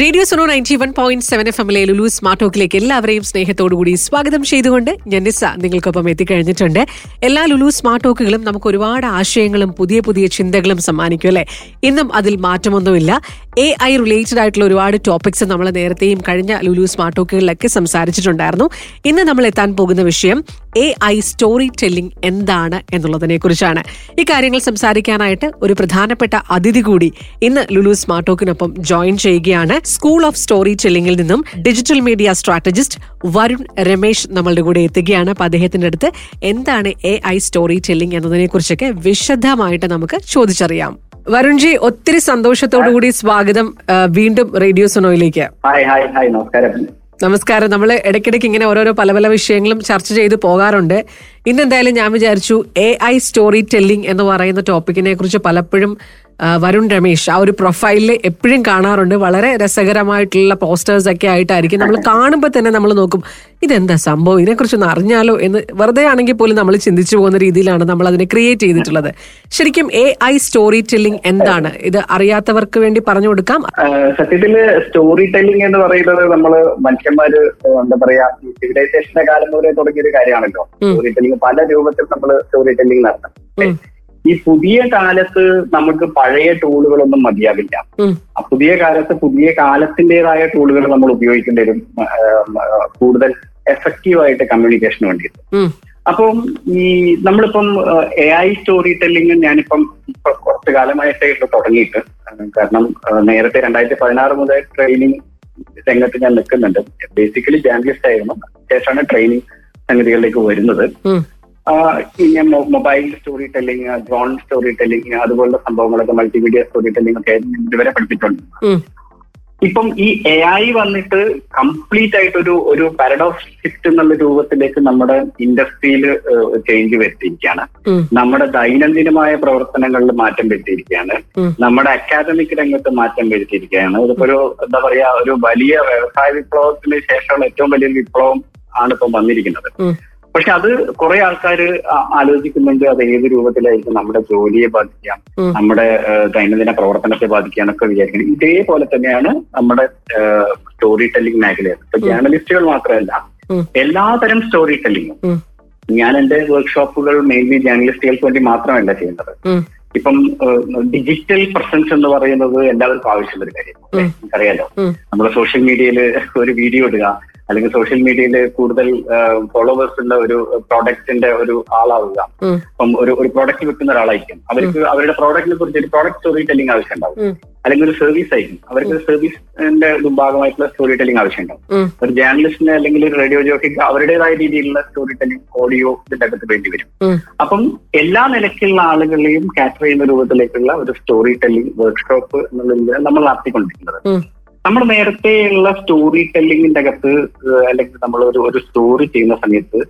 Radio Suno ninety one point seven F എമ്മിലെ Lulu smart ടോക്കിലേക്ക് എല്ലാവരെയും സ്നേഹത്തോടുകൂടി സ്വാഗതം ചെയ്തുകൊണ്ട് ഞാൻ നിസ നിങ്ങൾക്കൊപ്പം എത്തിക്കഴിഞ്ഞിട്ടുണ്ട്. എല്ലാ ലുലു സ്മാർട്ട് ടോക്കുകളും നമുക്ക് ഒരുപാട് ആശയങ്ങളും പുതിയ പുതിയ ചിന്തകളും സമ്മാനിക്കും അല്ലെ? ഇന്നും അതിൽ മാറ്റമൊന്നുമില്ല. എ ഐ റിലേറ്റഡ് ആയിട്ടുള്ള ഒരുപാട് ടോപ്പിക്സ് നമ്മൾ നേരത്തെയും കഴിഞ്ഞ ലുലു സ്മാർട്ട് ടോക്കുകളിലൊക്കെ സംസാരിച്ചിട്ടുണ്ടായിരുന്നു. ഇന്ന് നമ്മൾ എത്താൻ പോകുന്ന വിഷയം എ ഐ സ്റ്റോറി ടെല്ലിംഗ് എന്താണ് എന്നുള്ളതിനെ കുറിച്ചാണ് ഇക്കാര്യങ്ങൾ കാര്യങ്ങൾ സംസാരിക്കാനായിട്ട് ഒരു പ്രധാനപ്പെട്ട അതിഥി കൂടി ഇന്ന് ലുലു സ്മാർട്ട് ടോക്കിനൊപ്പം ജോയിൻ ചെയ്യുകയാണ്. സ്കൂൾ ഓഫ് സ്റ്റോറി ടെല്ലിംഗിൽ നിന്നും digital media strategist Varun Ramesh നമ്മളുടെ കൂടെ എത്തുകയാണ്. അപ്പൊ അദ്ദേഹത്തിന്റെ അടുത്ത് എന്താണ് എ ഐ സ്റ്റോറി ടെല്ലിംഗ് എന്നതിനെ കുറിച്ചൊക്കെ വിശദമായിട്ട് നമുക്ക് ചോദിച്ചറിയാം. വരുൺജി ഒത്തിരി സന്തോഷത്തോടു കൂടി സ്വാഗതം വീണ്ടും റേഡിയോ സൊനോയിലേക്ക്. ഹായ് ഹായ് ഹായ് നമസ്കാരം. നമസ്കാരം. നമ്മൾ ഇടയ്ക്കിടയ്ക്ക് ഇങ്ങനെ ഓരോരോ പല പല വിഷയങ്ങളും ചർച്ച ചെയ്ത് പോകാറുണ്ട്. ഇന്ന് എന്തായാലും ഞാൻ വിചാരിച്ചു എ ഐ സ്റ്റോറി ടെല്ലിംഗ് എന്ന് പറയുന്ന ടോപ്പിക്കിനെ കുറിച്ച് പലപ്പോഴും വരുൺ രമേശ് ആ ഒരു പ്രൊഫൈലിൽ എപ്പോഴും കാണാറുണ്ട്. വളരെ രസകരമായിട്ടുള്ള പോസ്റ്റേഴ്സ് ഒക്കെ ആയിട്ടായിരിക്കും നമ്മൾ കാണുമ്പോൾ തന്നെ നമ്മൾ നോക്കും ഇതെന്താ സംഭവം? ഇതിനെക്കുറിച്ചൊന്ന് അറിഞ്ഞാലോ എന്ന് വെറുതെ ആണെങ്കിൽ പോലും നമ്മൾ ചിന്തിച്ചു പോകുന്ന രീതിയിലാണ് നമ്മൾ അതിനെ ക്രിയേറ്റ് ചെയ്തിട്ടുള്ളത്. ശരിക്കും എ ഐ സ്റ്റോറി ടെല്ലിംഗ് എന്താണ്? ഇത് അറിയാത്തവർക്ക് വേണ്ടി പറഞ്ഞു കൊടുക്കാം. സത്യത്തിൽ സ്റ്റോറി ടെല്ലിംഗ് എന്ന് പറയുന്നത് നമ്മൾ മനുഷ്യന്മാര് എന്താ പറയാ സിവിലൈസേഷന്റെ കാലം മുതലേ തുടങ്ങിയ ഒരു കാര്യമാണല്ലോ. സ്റ്റോറി ടെല്ലിംഗ് പല രൂപത്തിൽ നമ്മൾ സ്റ്റോറി ടെല്ലിംഗ് നടത്തണം. ഈ പുതിയ കാലത്ത് നമുക്ക് പഴയ ടൂളുകളൊന്നും മതിയാവില്ല. പുതിയ കാലത്ത് പുതിയ കാലത്തിന്റേതായ ടൂളുകൾ നമ്മൾ ഉപയോഗിക്കേണ്ടി വരും കൂടുതൽ എഫക്റ്റീവ് ആയിട്ട് കമ്മ്യൂണിക്കേഷന് വേണ്ടിയിട്ട്. അപ്പം ഈ നമ്മളിപ്പം എ ഐ സ്റ്റോറി ടെല്ലിംഗ് ഞാനിപ്പം കുറച്ചു കാലമായിട്ടേ തുടങ്ങിയിട്ട്. കാരണം നേരത്തെ രണ്ടായിരത്തി പതിനാറ് മുതൽ ട്രെയിനിങ് രംഗത്ത് ഞാൻ നിൽക്കുന്നുണ്ട്. ബേസിക്കലി ജേർണലിസ്റ്റ് ആയിരുന്നു. ശേഷമാണ് ട്രെയിനിങ് സംഗതികളിലേക്ക് വരുന്നത്. Mobile story telling drone story telling അതുപോലുള്ള സംഭവങ്ങളൊക്കെ മൾട്ടിമീഡിയ സ്റ്റോറി ടെല്ലിംഗ് ഒക്കെ ഇതുവരെ പഠിപ്പിച്ചിട്ടുണ്ട്. ഇപ്പം ഈ എ ഐ വന്നിട്ട് കംപ്ലീറ്റ് ആയിട്ട് ഒരു ഒരു പാരഡോക്സ് ഷിഫ്റ്റ് എന്നുള്ള രൂപത്തിലേക്ക് നമ്മുടെ ഇൻഡസ്ട്രിയിൽ ചേഞ്ച് വരുത്തിയിരിക്കുകയാണ്. നമ്മുടെ ദൈനംദിനമായ പ്രവർത്തനങ്ങളിൽ മാറ്റം വരുത്തിയിരിക്കുകയാണ്. നമ്മുടെ അക്കാദമിക് രംഗത്ത് മാറ്റം വരുത്തിയിരിക്കുകയാണ്. ഇതിപ്പോ ഒരു എന്താ പറയാ ഒരു വലിയ വ്യവസായ വിപ്ലവത്തിന് ശേഷമുള്ള ഏറ്റവും വലിയൊരു വിപ്ലവം ആണ് ഇപ്പം വന്നിരിക്കുന്നത് പക്ഷെ അത് കുറെ ആൾക്കാർ ആലോചിക്കുന്നുണ്ട് അത് ഏത് രൂപത്തിലായിരിക്കും നമ്മുടെ ജോലിയെ ബാധിക്കാം നമ്മുടെ ദൈനംദിന പ്രവർത്തനത്തെ ബാധിക്കാം എന്നൊക്കെ വിചാരിക്കുന്നത് ഇതേപോലെ തന്നെയാണ് നമ്മുടെ സ്റ്റോറി ടെല്ലിംഗ് മേഖലയിൽ ഇപ്പൊ ജേർണലിസ്റ്റുകൾ മാത്രമല്ല. എല്ലാതരം സ്റ്റോറി ടെല്ലിങ്ങും ഞാൻ എന്റെ വർക്ക്ഷോപ്പുകൾ മെയിൻലി ജേർണലിസ്റ്റുകൾക്ക് വേണ്ടി മാത്രമല്ല ചെയ്യുന്നത്. ഇപ്പം ഡിജിറ്റൽ പ്രസൻസ് എന്ന് പറയുന്നത് എല്ലാവർക്കും ആവശ്യമുള്ള ഒരു കാര്യം അറിയാലോ നമ്മുടെ. സോഷ്യൽ മീഡിയയിൽ ഒരു വീഡിയോ ഇടുക അല്ലെങ്കിൽ സോഷ്യൽ മീഡിയയിൽ കൂടുതൽ ഫോളോവേഴ്സ് ഉള്ള ഒരു പ്രോഡക്റ്റിന്റെ ഒരു ആളാവുക. അപ്പം ഒരു ഒരു പ്രോഡക്റ്റ് വിൽക്കുന്ന ഒരാളായിരിക്കും. അവർക്ക് അവരുടെ പ്രോഡക്റ്റിനെ കുറിച്ച് ഒരു പ്രോഡക്റ്റ് സ്റ്റോറി ടെല്ലിംഗ് ആവശ്യമുണ്ടാവും. അല്ലെങ്കിൽ ഒരു സർവീസ് ആയിരിക്കും. അവർക്ക് ഒരു സർവീസിന്റെ ഒരു ഭാഗമായിട്ടുള്ള സ്റ്റോറി ടെല്ലിംഗ് ആവശ്യമുണ്ടാവും. ഒരു ജേർണലിസ്റ്റിന് അല്ലെങ്കിൽ ഒരു റേഡിയോ ജോക്കിക്ക് അവരുടേതായ രീതിയിലുള്ള സ്റ്റോറി ടെല്ലിംഗ് ഓഡിയോ ഇതിന്റെ അകത്ത് വേണ്ടി വരും. അപ്പം എല്ലാ നിലയ്ക്കുള്ള ആളുകളെയും കാറ്റർ ചെയ്യുന്ന രൂപത്തിലേക്കുള്ള ഒരു സ്റ്റോറി ടെല്ലിംഗ് വർക്ക്ഷോപ്പ് എന്നുള്ള നമ്മൾ നടത്തിക്കൊണ്ടിരിക്കുന്നത്. നമ്മൾ നേരത്തെയുള്ള സ്റ്റോറി ടെല്ലിങ്ങിന്റെ അകത്ത് അല്ലെങ്കിൽ നമ്മൾ ഒരു ഒരു സ്റ്റോറി ചെയ്യുന്ന സമയത്ത്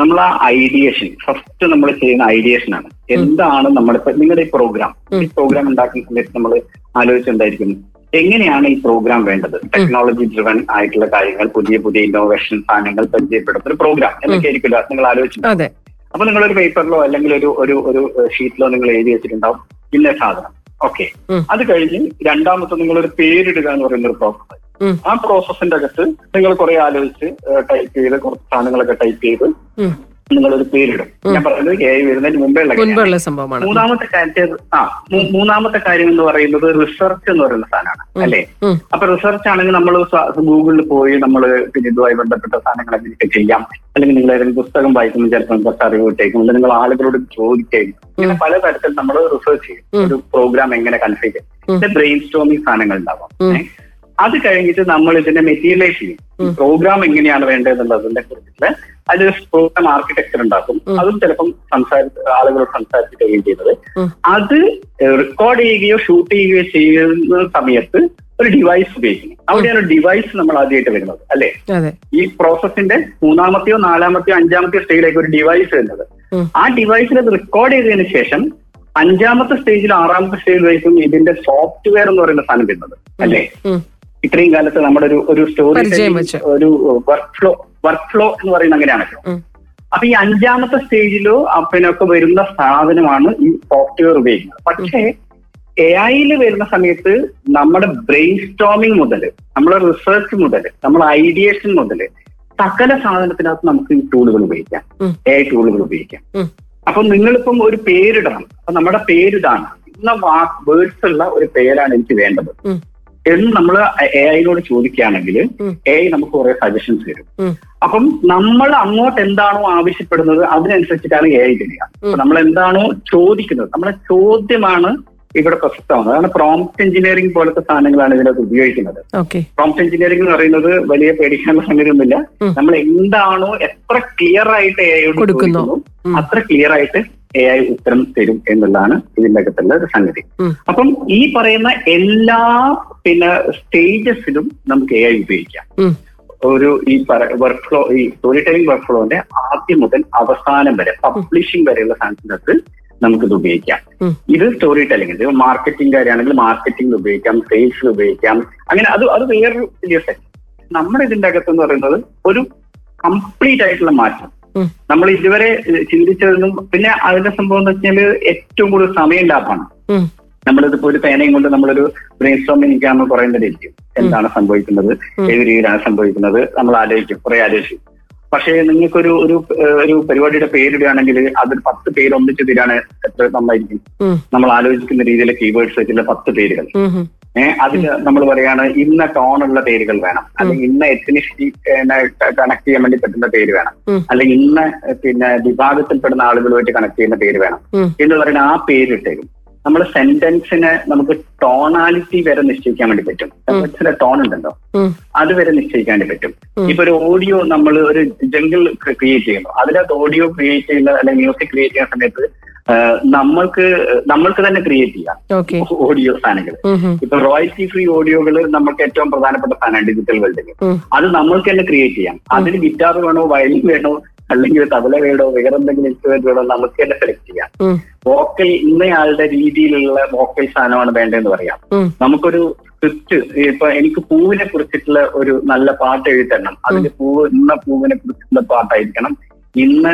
നമ്മൾ ആ ഐഡിയേഷൻ ഫസ്റ്റ് നമ്മൾ ചെയ്യുന്ന ഐഡിയേഷൻ ആണ്. എന്താണ് നമ്മളിപ്പോ നിങ്ങളുടെ ഈ പ്രോഗ്രാം ഈ പ്രോഗ്രാം ഉണ്ടാക്കുന്ന സമയത്ത് നമ്മൾ ആലോചിച്ചുണ്ടായിരിക്കും എങ്ങനെയാണ് ഈ പ്രോഗ്രാം വേണ്ടത്? ടെക്നോളജി ഡ്രിവൻ ആയിട്ടുള്ള കാര്യങ്ങൾ പുതിയ പുതിയ ഇന്നോവേഷൻ സാധനങ്ങൾ പരിചയപ്പെടുന്ന ഒരു പ്രോഗ്രാം എന്നൊക്കെ ആയിരിക്കില്ല നിങ്ങൾ ആലോചിച്ചിട്ടുണ്ട് അപ്പൊ നിങ്ങൾ ഒരു പേപ്പറിലോ അല്ലെങ്കിൽ ഒരു ഒരു ഒരു ഷീറ്റിലോ നിങ്ങൾ എഴുതി വെച്ചിട്ടുണ്ടാവും. ഇന്ന സാധനം. ഓക്കെ. അത് കഴിഞ്ഞ് രണ്ടാമത്തെ നിങ്ങളൊരു പേരിടുക എന്ന് പറയുന്ന ഒരു പ്രോസസ്. ആ പ്രോസസ്സിന്റെ അകത്ത് നിങ്ങൾ കുറെ ആലോചിച്ച് ടൈപ്പ് ചെയ്ത് കുറച്ച് സാധനങ്ങളൊക്കെ ടൈപ്പ് ചെയ്ത്. നിങ്ങളൊരു പേരിടും. ഞാൻ പറയുന്നത് എ വരുന്നതിന് മുമ്പേ ഉള്ള സംഭവമാണ്. മൂന്നാമത്തെ കാര്യം ആ മൂന്നാമത്തെ കാര്യം എന്ന് പറയുന്നത് റിസർച്ച് എന്ന് പറയുന്ന സാധനമാണ് അല്ലേ. അപ്പൊ റിസർച്ച് ആണെങ്കിൽ നമ്മൾ ഗൂഗിളിൽ പോയി നമ്മൾ പിന്നെ ഇതുമായി ബന്ധപ്പെട്ട സാധനങ്ങൾ അങ്ങനെയൊക്കെ ചെയ്യാം. അല്ലെങ്കിൽ നിങ്ങൾ ഏതെങ്കിലും പുസ്തകം വായിക്കുന്ന ചിലപ്പോൾ കുറച്ച് അറിവ് കിട്ടേക്കും അല്ലെങ്കിൽ നിങ്ങൾ ആളുകളോട് ചോദിക്കും ഇങ്ങനെ പലതരത്തിൽ നമ്മൾ റിസർച്ച് ചെയ്യും. ഒരു പ്രോഗ്രാം എങ്ങനെ കൺഫ്യൂ ചെയ്യും. ബ്രെയിൻ സ്റ്റോമിങ് സാധനങ്ങൾ ഉണ്ടാവാം? അത് കഴിഞ്ഞിട്ട് നമ്മൾ ഇതിന്റെ മെറ്റീരിയലൈസ് ചെയ്യും. പ്രോഗ്രാം എങ്ങനെയാണ് വേണ്ടതെന്നുള്ളതിനെ കുറിച്ചിട്ട് അതിൽ പ്രോഗ്രാം ആർക്കിടെക്ചർ ഉണ്ടാക്കും. അതും ചിലപ്പം സംസാരിച്ച് ആളുകളോട് സംസാരിച്ചിട്ട് ചെയ്യുന്നത് അത് റെക്കോർഡ് ചെയ്യുകയോ ഷൂട്ട് ചെയ്യുകയോ ചെയ്യുന്ന സമയത്ത് ഒരു ഡിവൈസ് ഉപയോഗിക്കണം അവിടെയാണ് ഡിവൈസ് നമ്മൾ ആദ്യമായിട്ട് വരുന്നത് അല്ലെ? ഈ പ്രോസസ്സിന്റെ മൂന്നാമത്തെയോ നാലാമത്തെയോ അഞ്ചാമത്തെയോ സ്റ്റേജിലേക്ക് ഒരു ഡിവൈസ് വരുന്നത്. ആ ഡിവൈസിൽ അത് റെക്കോർഡ് ചെയ്തതിനു ശേഷം അഞ്ചാമത്തെ സ്റ്റേജിൽ ആറാമത്തെ സ്റ്റേജിലേക്കും ഇതിന്റെ സോഫ്റ്റ്വെയർ എന്ന് പറയുന്ന സാധനം വരുന്നത് അല്ലേ. ഇത്രയും കാലത്ത് നമ്മുടെ ഒരു ഒരു സ്റ്റോറി ഒരു വർക്ക് ഫ്ലോ വർക്ക് ഫ്ലോ എന്ന് പറയുന്നത് അങ്ങനെയാണല്ലോ. അപ്പൊ ഈ അഞ്ചാമത്തെ സ്റ്റേജിലോ അപ്പനൊക്കെ വരുന്ന സാധനമാണ് ഈ സോഫ്റ്റ്വെയർ ഉപയോഗിക്കുന്നത് പക്ഷേ എ ഐയിൽ വരുന്ന സമയത്ത് നമ്മുടെ ബ്രെയിൻ സ്റ്റോമിങ് മുതൽ നമ്മുടെ റിസർച്ച് മുതൽ നമ്മുടെ ഐഡിയേഷൻ മുതൽ സകല സാധനത്തിനകത്ത് നമുക്ക് ഈ ടൂളുകൾ ഉപയോഗിക്കാം. എ ഐ ടൂളുകൾ ഉപയോഗിക്കാം. അപ്പൊ നിങ്ങളിപ്പം ഒരു പേരിടണം അപ്പൊ നമ്മുടെ പേരിതാണ് ഇന്ന വാക്ക് വേർഡ്സ് ഉള്ള ഒരു പേരാണ് എനിക്ക് വേണ്ടത്. എന്ന് നമ്മൾ എ ഐനോട് ചോദിക്കുകയാണെങ്കിൽ. എ ഐ നമുക്ക് കുറെ സജഷൻസ് തരും. അപ്പം നമ്മൾ അങ്ങോട്ട് എന്താണോ ആവശ്യപ്പെടുന്നത് അതിനനുസരിച്ചിട്ടാണ് എ ഐ തരിക അപ്പൊ നമ്മൾ എന്താണോ ചോദിക്കുന്നത് നമ്മുടെ ചോദ്യമാണ് ഇവിടെ പ്രസക്തമാണ് അതാണ് പ്രോംപ്റ്റ് എഞ്ചിനീയറിംഗ് പോലത്തെ സാധനങ്ങളാണ് ഇതിനകത്ത് ഉപയോഗിക്കുന്നത്. പ്രോംപ്റ്റ് എഞ്ചിനീയറിംഗ് എന്ന് പറയുന്നത് വലിയ പേടിക്കാനുള്ള സംഗതിയൊന്നുമില്ല. നമ്മൾ എന്താണോ എത്ര ക്ലിയർ ആയിട്ട് എ ഐയോട് കൊടുക്കുന്നു. അത്ര ക്ലിയർ ആയിട്ട് എ ഐ ഉത്തരം തരും എന്നുള്ളതാണ് ഇതിന്റെ അകത്തുള്ള ഒരു സംഗതി. അപ്പം ഈ പറയുന്ന എല്ലാ പിന്നെ സ്റ്റേജസിലും നമുക്ക് എ ഐ ഉപയോഗിക്കാം. ഒരു ഈ വർക്ക് ഫ്ലോ ഈ സ്റ്റോറി ടെലിംഗ് വർക്ക് ഫ്ലോന്റെ ആദ്യം മുതൽ അവസാനം വരെ പബ്ലിഷിംഗ് വരെയുള്ള സാധനത്തിനകത്ത് നമുക്കിത് ഉപയോഗിക്കാം. ഇത് സ്റ്റോറി ടെലിംഗ് ഇത് മാർക്കറ്റിംഗ് കാര്യമാണെങ്കിൽ മാർക്കറ്റിംഗ് ഉപയോഗിക്കാം സെയിൽസിൽ ഉപയോഗിക്കാം. അങ്ങനെ അത് അത് വേറൊരു വലിയ സെറ്റ് നമ്മുടെ ഇതിന്റെ അകത്ത് എന്ന് പറയുന്നത് ഒരു കംപ്ലീറ്റ് ആയിട്ടുള്ള മാറ്റം. നമ്മൾ ഇതുവരെ ചിന്തിച്ചതെന്നും പിന്നെ അതിന്റെ സംഭവം എന്ന് വെച്ചാൽ ഏറ്റവും കൂടുതൽ സമയം ലാഭമാണ്. നമ്മളിതിപ്പോ ഒരു പേനയും കൊണ്ട് നമ്മളൊരു ബ്രെയിൻ സ്റ്റോമിംഗ് നിൽക്കാന്ന് പറയേണ്ടതിരിക്കും എന്താണ് സംഭവിക്കുന്നത്. ഏത് രീതിയിലാണ് സംഭവിക്കുന്നത് നമ്മൾ ആലോചിക്കും കുറെ ആലോചിക്കും. പക്ഷേ നിങ്ങൾക്കൊരു ഒരു ഒരു പരിപാടിയുടെ പേരിടുകയാണെങ്കിൽ അതിൽ പത്ത് പേര് ഒന്നിച്ച് തരാണ് എത്ര നന്നായിരിക്കും. നമ്മൾ ആലോചിക്കുന്ന രീതിയിലെ കീവേഡ്സ് വെച്ചുള്ള പത്ത് പേരുകൾ. ഏഹ് അതിന് നമ്മൾ പറയാണ് ഇന്ന ടോണുള്ള പേരുകൾ വേണം. അല്ലെങ്കിൽ ഇന്ന എത്തിനിഷ്ടി കണക്ട് ചെയ്യാൻ വേണ്ടി പറ്റുന്ന പേര് വേണം. അല്ലെങ്കിൽ ഇന്ന പിന്നെ വിഭാഗത്തിൽപ്പെടുന്ന ആളുകളുമായിട്ട് കണക്ട് ചെയ്യുന്ന പേര് വേണം. എന്ന് പറയുന്ന ആ പേരിട്ടേക്കും നമ്മൾ സെന്റൻസിന് നമുക്ക് ടോണാലിറ്റി വരെ നിശ്ചയിക്കാൻ വേണ്ടി പറ്റും. ചില ടോൺ ഉണ്ടല്ലോ. അത് വരെ നിശ്ചയിക്കാൻ വേണ്ടി പറ്റും. ഇപ്പൊ ഒരു ഓഡിയോ നമ്മൾ ഒരു ജംഗിൾ ക്രിയേറ്റ് ചെയ്യുന്നു. അതിനകത്ത് ഓഡിയോ ക്രിയേറ്റ് ചെയ്യുന്ന അല്ലെങ്കിൽ മ്യൂസിക് ക്രിയേറ്റ് ചെയ്യുന്ന സമയത്ത് നമ്മൾക്ക് നമ്മൾക്ക് തന്നെ ക്രിയേറ്റ് ചെയ്യാം. ഓഡിയോ സാധനങ്ങൾ. ഇപ്പൊ റോയൽറ്റി ഫ്രീ ഓഡിയോകൾ നമുക്ക് ഏറ്റവും പ്രധാനപ്പെട്ട സാധനമാണ് ഡിജിറ്റൽ വേൾഡിൽ അത് നമ്മൾക്ക് തന്നെ ക്രിയേറ്റ് ചെയ്യാം. അതിന് ഗിറ്റാർ വേണോ വയലിൻ വേണോ അല്ലെങ്കിൽ തബല വേണോ വേറെ എന്തെങ്കിലും ഇൻസ്ട്രുമെന്റ് വേണോ നമുക്ക് തന്നെ സെലക്ട് ചെയ്യാം. വോക്കൽ ഇന്നയാളുടെ രീതിയിലുള്ള വോക്കൽ സാധനമാണ് വേണ്ടതെന്ന് പറയാം. നമുക്കൊരു സ്ക്രിപ്റ്റ് ഇപ്പൊ എനിക്ക് പൂവിനെ കുറിച്ചിട്ടുള്ള ഒരു നല്ല പാട്ട് എഴുതി തരണം അതിന് പൂവ് ഇന്ന പൂവിനെ കുറിച്ചിട്ടുള്ള പാട്ടായിരിക്കണം. ഇന്ന